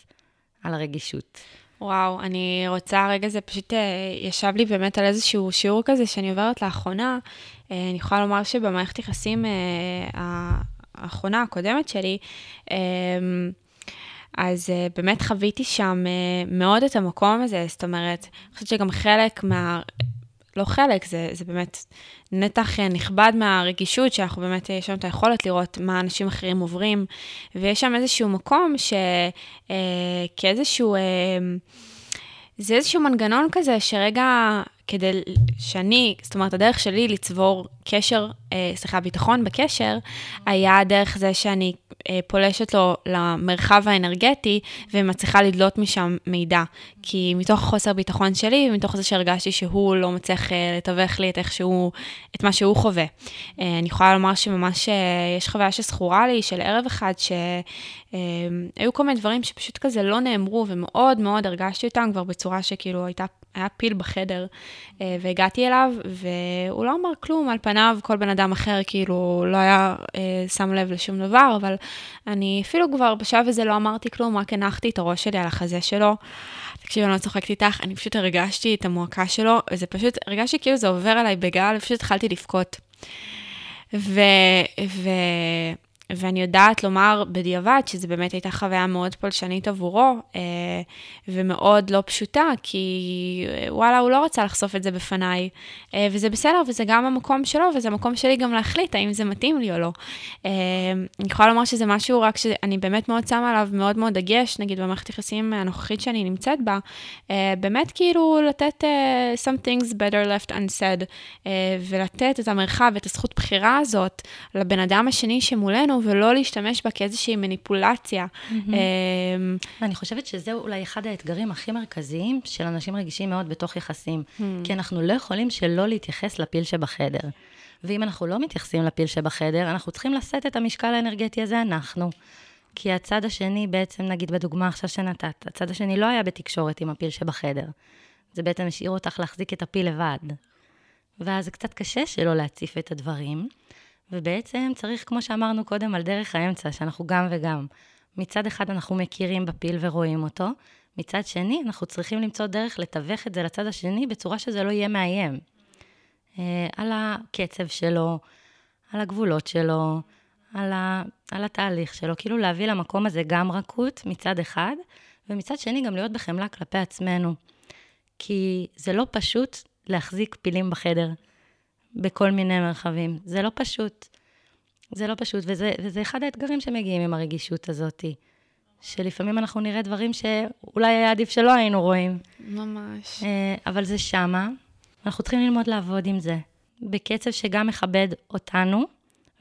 על הרגישות. וואו, אני רוצה, רגע זה פשוט אה, ישב לי באמת על איזשהו שיעור כזה שאני עוברת לאחרונה. אה, אני יכולה לומר שבמערכת יחסים אה, האחרונה, הקודמת שלי, אז באמת חוויתי שם מאוד את המקום הזה, זאת אומרת, אני חושבת שגם חלק מה... לא חלק, זה, זה באמת נתח נכבד מהרגישות, שאנחנו באמת, יש לנו את היכולת לראות מה אנשים אחרים עוברים, ויש שם איזשהו מקום שכאיזשהו, אה, אה, זה איזשהו מנגנון כזה, שרגע, כדי שאני, זאת אומרת, הדרך שלי לצבור קשר, אה, סליחה, ביטחון בקשר, היה דרך זה שאני אה, פולשת לו למרחב האנרגטי ומצליחה לדלות משם מידע. כי מתוך חוסר ביטחון שלי, ומתוך זה שהרגשתי שהוא לא מצליח אה, לתווך לי את איך שהוא, את מה שהוא חווה. אה, אני יכולה לומר שממש יש חוויה שזכורה לי של ערב אחד, שהיו כל מיני דברים שפשוט כזה לא נאמרו, ומאוד מאוד הרגשתי אותם כבר בצורה שכאילו הייתה היה פיל בחדר, והגעתי אליו, והוא לא אמר כלום, על פניו כל בן אדם אחר כאילו לא היה אה, שם לב לשום דבר, אבל אני אפילו כבר בשלב הזה לא אמרתי כלום, רק הנחתי את הראש שלי על החזה שלו. תקשיבי, אני לא צוחקת איתך, אני פשוט הרגשתי את המועקה שלו, וזה פשוט, הרגשתי כאילו זה עובר עליי בגל, ופשוט התחלתי לבכות. ו... ו... ואני יודעת לומר בדיעבד שזו באמת הייתה חוויה מאוד פולשנית עבורו, אה, ומאוד לא פשוטה, כי אה, וואלה, הוא לא רצה לחשוף את זה בפניי, אה, וזה בסדר, וזה גם המקום שלו, וזה המקום שלי גם להחליט האם זה מתאים לי או לא. אני יכולה לומר שזה משהו רק שאני באמת מאוד שמה עליו מאוד מאוד דגש, נגיד במערכת יחסים הנוכחית שאני נמצאת בה, באמת כאילו לתת uh, some things better left unsaid, ולתת את המרחב, את הזכות בחירה הזאת לבן אדם השני שמולנו, ולא להשתמש בה כאיזושהי מניפולציה. אמ, אני חושבת שזה אולי אחד האתגרים הכי מרכזיים של אנשים רגישים מאוד בתוך יחסים, כי אנחנו לא יכולים שלא להתייחס לפיל שבחדר. ואם אנחנו לא מתייחסים לפיל שבחדר, אנחנו צריכים לשאת את המשקל האנרגטי הזה אנחנו. כי הצד השני, בעצם, נגיד בדוגמה עכשיו שנתת, הצד השני לא היה בתקשורת עם הפיל שבחדר. זה בעצם השאיר אותך להחזיק את הפיל לבד. ואז זה קצת קשה שלא להציף את הדברים. ובעצם צריך, כמו שאמרנו קודם, על דרך האמצע, שאנחנו גם וגם. מצד אחד אנחנו מכירים בפיל ורואים אותו, מצד שני אנחנו צריכים למצוא דרך לתווך את זה לצד השני בצורה שזה לא יהיה מאיים. אה, על הקצב שלו, על הגבולות שלו, על, ה, על התהליך שלו, כאילו להביא למקום הזה גם רכות מצד אחד, ומצד שני גם להיות בחמלה כלפי עצמנו. כי זה לא פשוט להחזיק פילים בחדר. בכל מיני מרחבים. זה לא פשוט. זה לא פשוט, וזה, וזה אחד האתגרים שמגיעים עם הרגישות הזאת, שלפעמים אנחנו נראה דברים שאולי היה עדיף שלא היינו רואים. ממש. אה, אבל זה שמה, אנחנו צריכים ללמוד לעבוד עם זה, בקצב שגם מכבד אותנו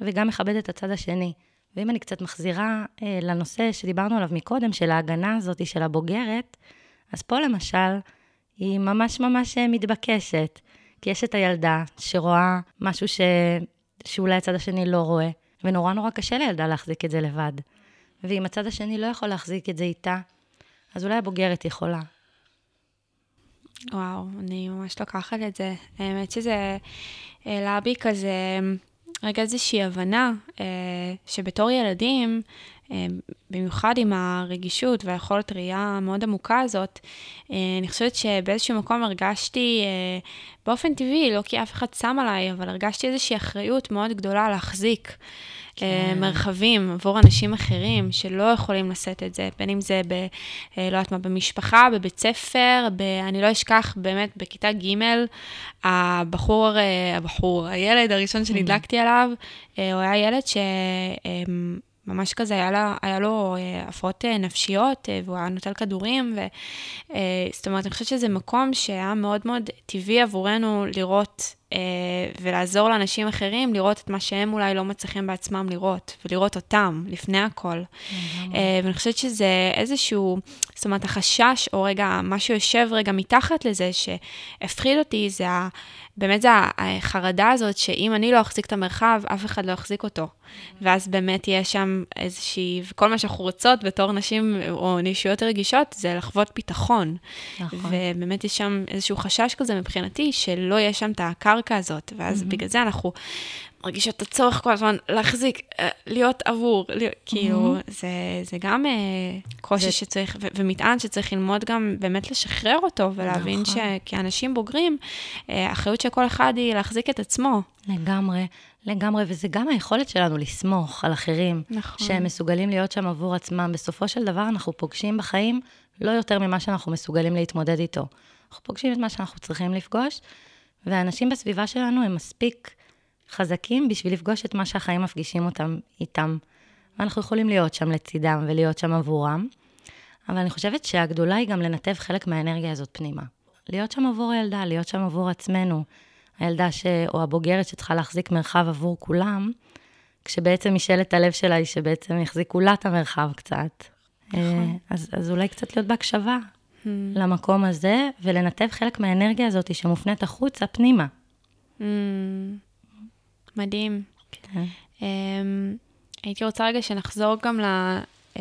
וגם מכבד את הצד השני. ואם אני קצת מחזירה אה, לנושא שדיברנו עליו מקודם, של ההגנה הזאת של הבוגרת, אז פה למשל, היא ממש ממש אה, מתבקשת. כי יש את הילדה שרואה משהו ש... שאולי הצד השני לא רואה, ונורא נורא קשה לילדה להחזיק את זה לבד. ואם הצד השני לא יכול להחזיק את זה איתה, אז אולי הבוגרת יכולה. וואו, אני ממש לוקחת את זה. האמת שזה העלה בי כזה רגע איזושהי הבנה אה, שבתור ילדים, אה, במיוחד עם הרגישות והיכולת ראייה המאוד עמוקה הזאת, אה, אני חושבת שבאיזשהו מקום הרגשתי באופן טבעי, לא כי אף אחד שם עליי, אבל הרגשתי איזושהי אחריות מאוד גדולה להחזיק. כן. מרחבים עבור אנשים אחרים שלא יכולים לשאת את זה, בין אם זה ב... לא יודעת מה, במשפחה, בבית ספר, ב... אני לא אשכח, באמת, בכיתה ג', הבחור, הבחור, הילד הראשון שנדלקתי עליו, הוא היה ילד ש... ממש כזה, היה, לה, היה לו אה, הפרעות אה, נפשיות, אה, והוא היה נוטל כדורים, ו, זאת אומרת, אני חושבת שזה מקום שהיה מאוד מאוד טבעי עבורנו לראות ולעזור לאנשים אחרים לראות את מה שהם אולי לא מצליחים בעצמם לראות, ולראות אותם לפני הכל. ואני חושבת שזה איזשהו, זאת אומרת, החשש, או רגע, מה שיושב רגע מתחת לזה, שהפחיד אותי, זה ה... באמת זה החרדה הזאת, שאם אני לא אחזיק את המרחב, אף אחד לא יחזיק אותו. ואז באמת יש שם איזושהי, וכל מה שאנחנו רוצות בתור נשים או נשיות רגישות, זה לחוות ביטחון. נכון. ובאמת יש שם איזשהו חשש כזה מבחינתי, שלא יהיה שם את הקרקע הזאת, ואז mm-hmm. בגלל זה אנחנו מרגישות את הצורך כל הזמן להחזיק, אה, להיות עבור, להיות, mm-hmm. כאילו, זה, זה גם uh, קושי ו... שצריך, ו- ומטען שצריך ללמוד גם באמת לשחרר אותו, ולהבין נכון. שכאנשים בוגרים, אה, האחריות של כל אחד היא להחזיק את עצמו. לגמרי. לגמרי, וזה גם היכולת שלנו לסמוך על אחרים, נכון. שהם מסוגלים להיות שם עבור עצמם. בסופו של דבר אנחנו פוגשים בחיים לא יותר ממה שאנחנו מסוגלים להתמודד איתו. אנחנו פוגשים את מה שאנחנו צריכים לפגוש, והאנשים בסביבה שלנו הם מספיק חזקים בשביל לפגוש את מה שהחיים מפגישים אותם איתם. ואנחנו יכולים להיות שם לצידם ולהיות שם עבורם. אבל אני חושבת שהגדולה היא גם לנתב חלק מהאנרגיה הזאת פנימה. להיות שם עבור הילדה, להיות שם עבור עצמנו. הילדה ש... או הבוגרת שצריכה להחזיק מרחב עבור כולם, כשבעצם משאלת הלב שלה היא שבעצם יחזיקו לה את המרחב קצת. נכון. אה, אז, אז אולי קצת להיות בהקשבה hmm. למקום הזה, ולנתב חלק מהאנרגיה הזאת שמופנית החוצה, פנימה. Hmm. מדהים. כן. Um, הייתי רוצה רגע שנחזור גם ל... Uh,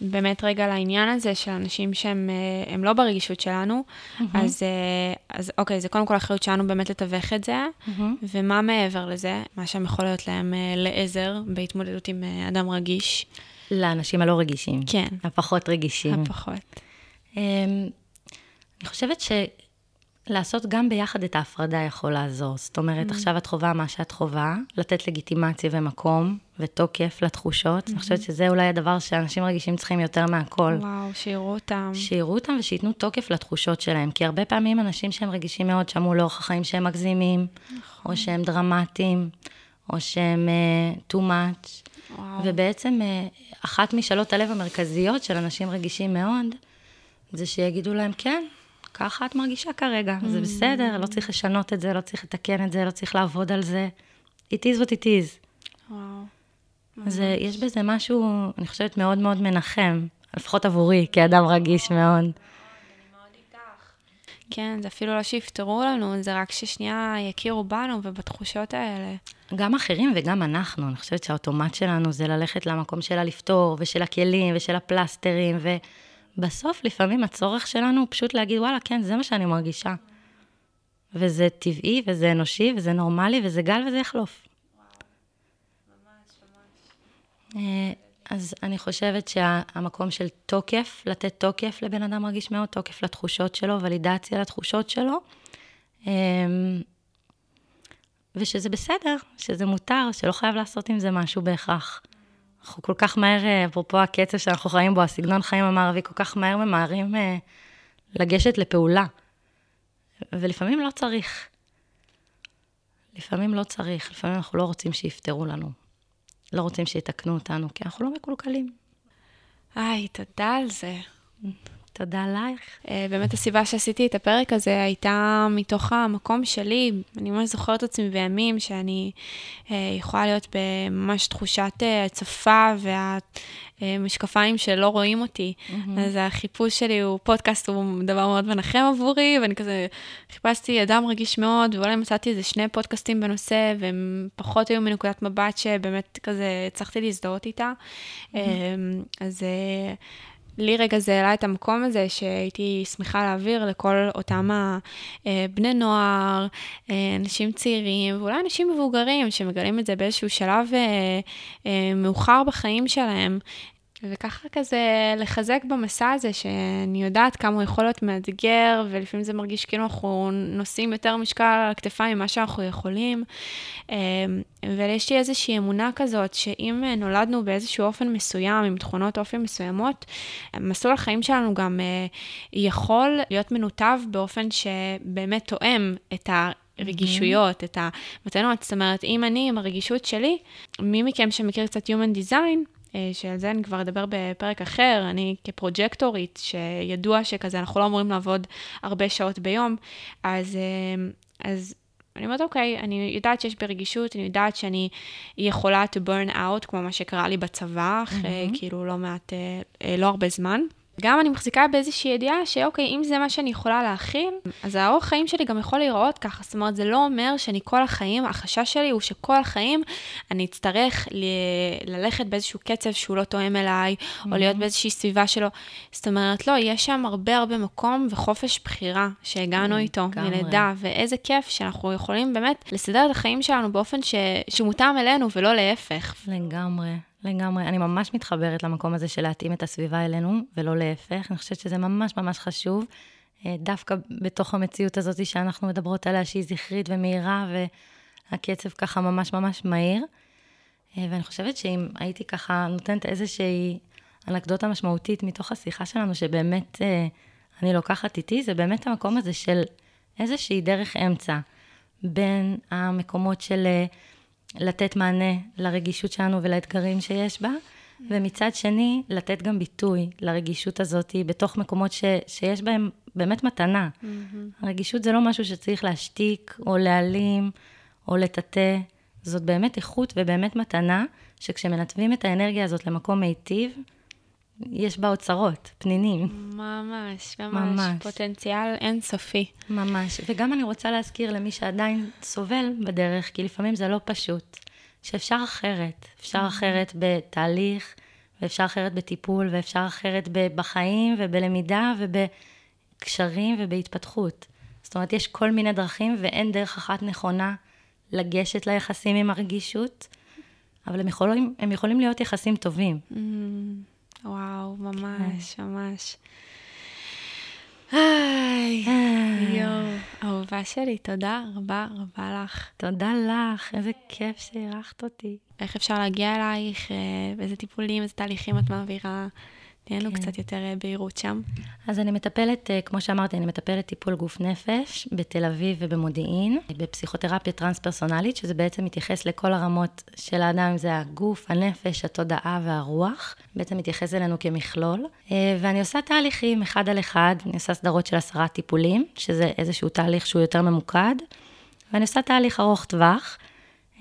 באמת רגע לעניין הזה של אנשים שהם אה, לא ברגישות שלנו, אז, אה, אז אוקיי, זה קודם כל אחריות שלנו באמת לתווך את זה, ומה מעבר לזה, מה שהם יכול להיות להם לעזר בהתמודדות עם אדם רגיש. לאנשים הלא רגישים. כן. הפחות רגישים. הפחות. אמ, אני חושבת שלעשות גם ביחד את ההפרדה יכול לעזור. זאת אומרת, עכשיו את חווה מה שאת חווה, לתת לגיטימציה ומקום ותוקף לתחושות. אני חושבת שזה אולי הדבר שאנשים רגישים צריכים יותר מהכל. וואו, שיראו אותם. שיראו אותם ושייתנו תוקף לתחושות שלהם. כי הרבה פעמים אנשים שהם רגישים מאוד שמעו לאורך החיים שהם מגזימים, או שהם דרמטיים, או שהם uh, too much. וואו. ובעצם uh, אחת משאלות הלב המרכזיות של אנשים רגישים מאוד, זה שיגידו להם, כן, ככה את מרגישה כרגע, זה בסדר, לא צריך לשנות את זה, לא צריך לתקן את זה, לא צריך לעבוד על זה. It is what it is. וואו. אז יש בזה משהו, אני חושבת, מאוד מאוד מנחם, לפחות עבורי, כאדם רגיש מאוד. כן, זה אפילו לא שיפתרו לנו, זה רק ששנייה יכירו בנו ובתחושות האלה. גם אחרים וגם אנחנו, אני חושבת שהאוטומט שלנו זה ללכת למקום של הלפתור, ושל הכלים, ושל הפלסטרים, ובסוף לפעמים הצורך שלנו הוא פשוט להגיד, וואלה, כן, זה מה שאני מרגישה. וזה טבעי, וזה אנושי, וזה נורמלי, וזה גל, וזה יחלוף. אה, אז אני חושבת שהמקום של תוקף, לתת תוקף לבן אדם רגיש מאוד, תוקף לתחושות שלו, ולידציה לתחושות שלו, אה, ושזה בסדר, שזה מותר, שלא חייב לעשות עם זה משהו בהכרח. אנחנו כל כך מהר, אה, אפרופו הקצב שאנחנו חיים בו, הסגנון חיים המערבי, כל כך מהר ממהרים אה, לגשת לפעולה. ולפעמים לא צריך. לפעמים לא צריך, לפעמים אנחנו לא רוצים שיפתרו לנו. לא רוצים שיתקנו אותנו, כי אנחנו לא מקולקלים. היי, תודה על זה. תודה עלייך. אה, באמת הסיבה שעשיתי את הפרק הזה הייתה מתוך המקום שלי. אני ממש זוכרת עצמי בימים שאני אה, יכולה להיות בממש תחושת אה, הצפה והמשקפיים שלא רואים אותי. Mm-hmm. אז החיפוש שלי הוא, פודקאסט הוא דבר מאוד מנחם עבורי, ואני כזה חיפשתי אדם רגיש מאוד, ואולי מצאתי איזה שני פודקאסטים בנושא, והם פחות היו מנקודת מבט שבאמת כזה הצלחתי להזדהות איתה. Mm-hmm. אז... לי רגע זה העלה את המקום הזה שהייתי שמחה להעביר לכל אותם הבני נוער, אה, אנשים צעירים ואולי אנשים מבוגרים שמגלים את זה באיזשהו שלב אה, אה, מאוחר בחיים שלהם. וככה כזה לחזק במסע הזה, שאני יודעת כמה הוא יכול להיות מאתגר, ולפעמים זה מרגיש כאילו אנחנו נושאים יותר משקל על הכתפיים ממה שאנחנו יכולים. ויש לי איזושהי אמונה כזאת, שאם נולדנו באיזשהו אופן מסוים, עם תכונות אופי מסוימות, מסלול החיים שלנו גם יכול להיות מנותב באופן שבאמת תואם את ה... רגישויות, mm-hmm. את המתנות. זאת אומרת, אם אני עם הרגישות שלי, מי מכם שמכיר קצת Human Design, אה, שעל זה אני כבר אדבר בפרק אחר, אני כפרוג'קטורית, שידוע שכזה אנחנו לא אמורים לעבוד הרבה שעות ביום, אז, אה, אז אני אומרת, אוקיי, אני יודעת שיש ברגישות, אני יודעת שאני יכולה to burn out, כמו מה שקרה לי בצבא, אחרי mm-hmm. כאילו לא מעט, אה, לא הרבה זמן. גם אני מחזיקה באיזושהי ידיעה שאוקיי, אם זה מה שאני יכולה להכיל, אז האורח חיים שלי גם יכול להיראות ככה. זאת אומרת, זה לא אומר שאני כל החיים, החשש שלי הוא שכל החיים אני אצטרך ל- ללכת באיזשהו קצב שהוא לא תואם אליי, mm-hmm. או להיות באיזושהי סביבה שלו. זאת אומרת, לא, יש שם הרבה הרבה מקום וחופש בחירה שהגענו mm-hmm. איתו מלידה, ואיזה כיף שאנחנו יכולים באמת לסדר את החיים שלנו באופן ש- שמותאם אלינו ולא להפך. לגמרי. לגמרי. אני ממש מתחברת למקום הזה של להתאים את הסביבה אלינו, ולא להפך. אני חושבת שזה ממש ממש חשוב, אה, דווקא בתוך המציאות הזאת שאנחנו מדברות עליה, שהיא זכרית ומהירה, והקצב ככה ממש ממש מהיר. אה, ואני חושבת שאם הייתי ככה נותנת איזושהי אנקדוטה משמעותית מתוך השיחה שלנו, שבאמת אה, אני לוקחת איתי, זה באמת המקום הזה של איזושהי דרך אמצע בין המקומות של... לתת מענה לרגישות שלנו ולאתגרים שיש בה, ומצד שני, לתת גם ביטוי לרגישות הזאת בתוך מקומות ש, שיש בהם באמת מתנה. Mm-hmm. הרגישות זה לא משהו שצריך להשתיק או להעלים או לטאטא, זאת באמת איכות ובאמת מתנה, שכשמנתבים את האנרגיה הזאת למקום מיטיב, יש בה אוצרות, פנינים. ממש, ממש, ממש. פוטנציאל אינסופי. ממש. וגם אני רוצה להזכיר למי שעדיין סובל בדרך, כי לפעמים זה לא פשוט, שאפשר אחרת. אפשר אחרת בתהליך ואפשר אחרת בטיפול, ואפשר אחרת בחיים ובלמידה ובקשרים ובהתפתחות. זאת אומרת, יש כל מיני דרכים ואין דרך אחת נכונה לגשת ליחסים עם הרגישות, אבל הם יכולים, הם יכולים להיות יחסים טובים. Mm, וואו, ממש, כן. ממש. היי, יואו, אהובה שלי, תודה רבה רבה לך. תודה לך, איזה כיף שאירחת אותי. איך אפשר להגיע אלייך, איזה טיפולים, איזה תהליכים את מעבירה. תהיה לנו כן. קצת יותר אה, בהירות שם. אז אני מטפלת, אה, כמו שאמרתי, אני מטפלת טיפול גוף נפש בתל אביב ובמודיעין, בפסיכותרפיה טרנס-פרסונלית, שזה בעצם מתייחס לכל הרמות של האדם, אם זה הגוף, הנפש, התודעה והרוח. בעצם מתייחס אלינו כמכלול. אה, ואני עושה תהליכים אחד על אחד, אני עושה סדרות של עשרה טיפולים, שזה איזשהו תהליך שהוא יותר ממוקד. ואני עושה תהליך ארוך טווח.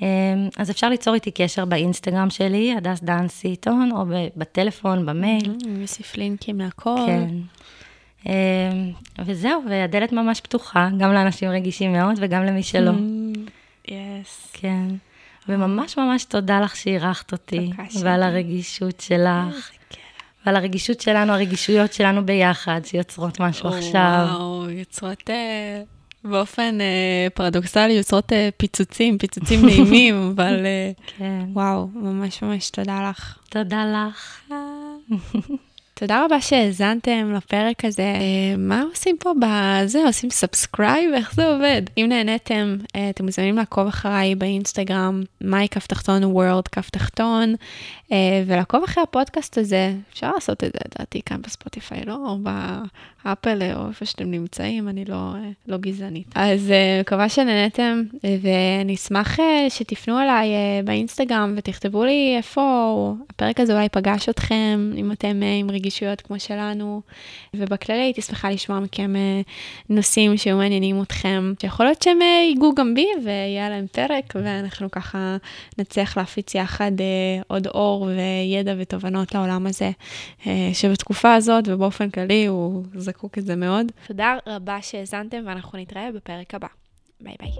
אמ, אז אפשר ליצור איתי קשר באינסטגרם שלי, הדס דן סיטון, או בטלפון, במייל. נוסיף לינקים להכל. כן. אמ, וזהו, והדלת ממש פתוחה, גם לאנשים רגישים מאוד וגם למי שלא. יס. כן. וממש ממש תודה לך שאירחת אותי, ועל הרגישות שלך. ועל הרגישות שלנו, הרגישויות שלנו ביחד, שיוצרות משהו עכשיו. וואו, יוצרות... באופן אה, פרדוקסלי יוצרות אה, פיצוצים, פיצוצים נעימים, אבל אה, כן. וואו, ממש ממש תודה לך. תודה לך. תודה רבה שהאזנתם לפרק הזה. אה, מה עושים פה בזה? עושים subscribe? איך זה עובד? אם נהניתם, אה, אתם מוזמנים לעקוב אחריי באינסטגרם, מאי קו תחתון וורד קו תחתון, אה, ולעקוב אחרי הפודקאסט הזה. אפשר לעשות את זה, לדעתי, כאן בספוטיפיי, לא? או באפל, או איפה שאתם נמצאים, אני לא, לא גזענית. אז מקווה שנהניתם, ואני אשמח שתפנו אליי באינסטגרם ותכתבו לי איפה הפרק הזה אולי פגש אתכם, אם אתם עם רגישות. רגישויות כמו שלנו, ובכללי הייתי שמחה לשמוע מכם אה, נושאים שהיו מעניינים אתכם, שיכול להיות שהם אה, ייגעו גם בי ויהיה להם פרק, ואנחנו ככה נצליח להפיץ יחד אה, עוד אור וידע ותובנות לעולם הזה, שבתקופה הזאת ובאופן כללי הוא זקוק את זה מאוד. תודה רבה שהאזנתם ואנחנו נתראה בפרק הבא. ביי ביי.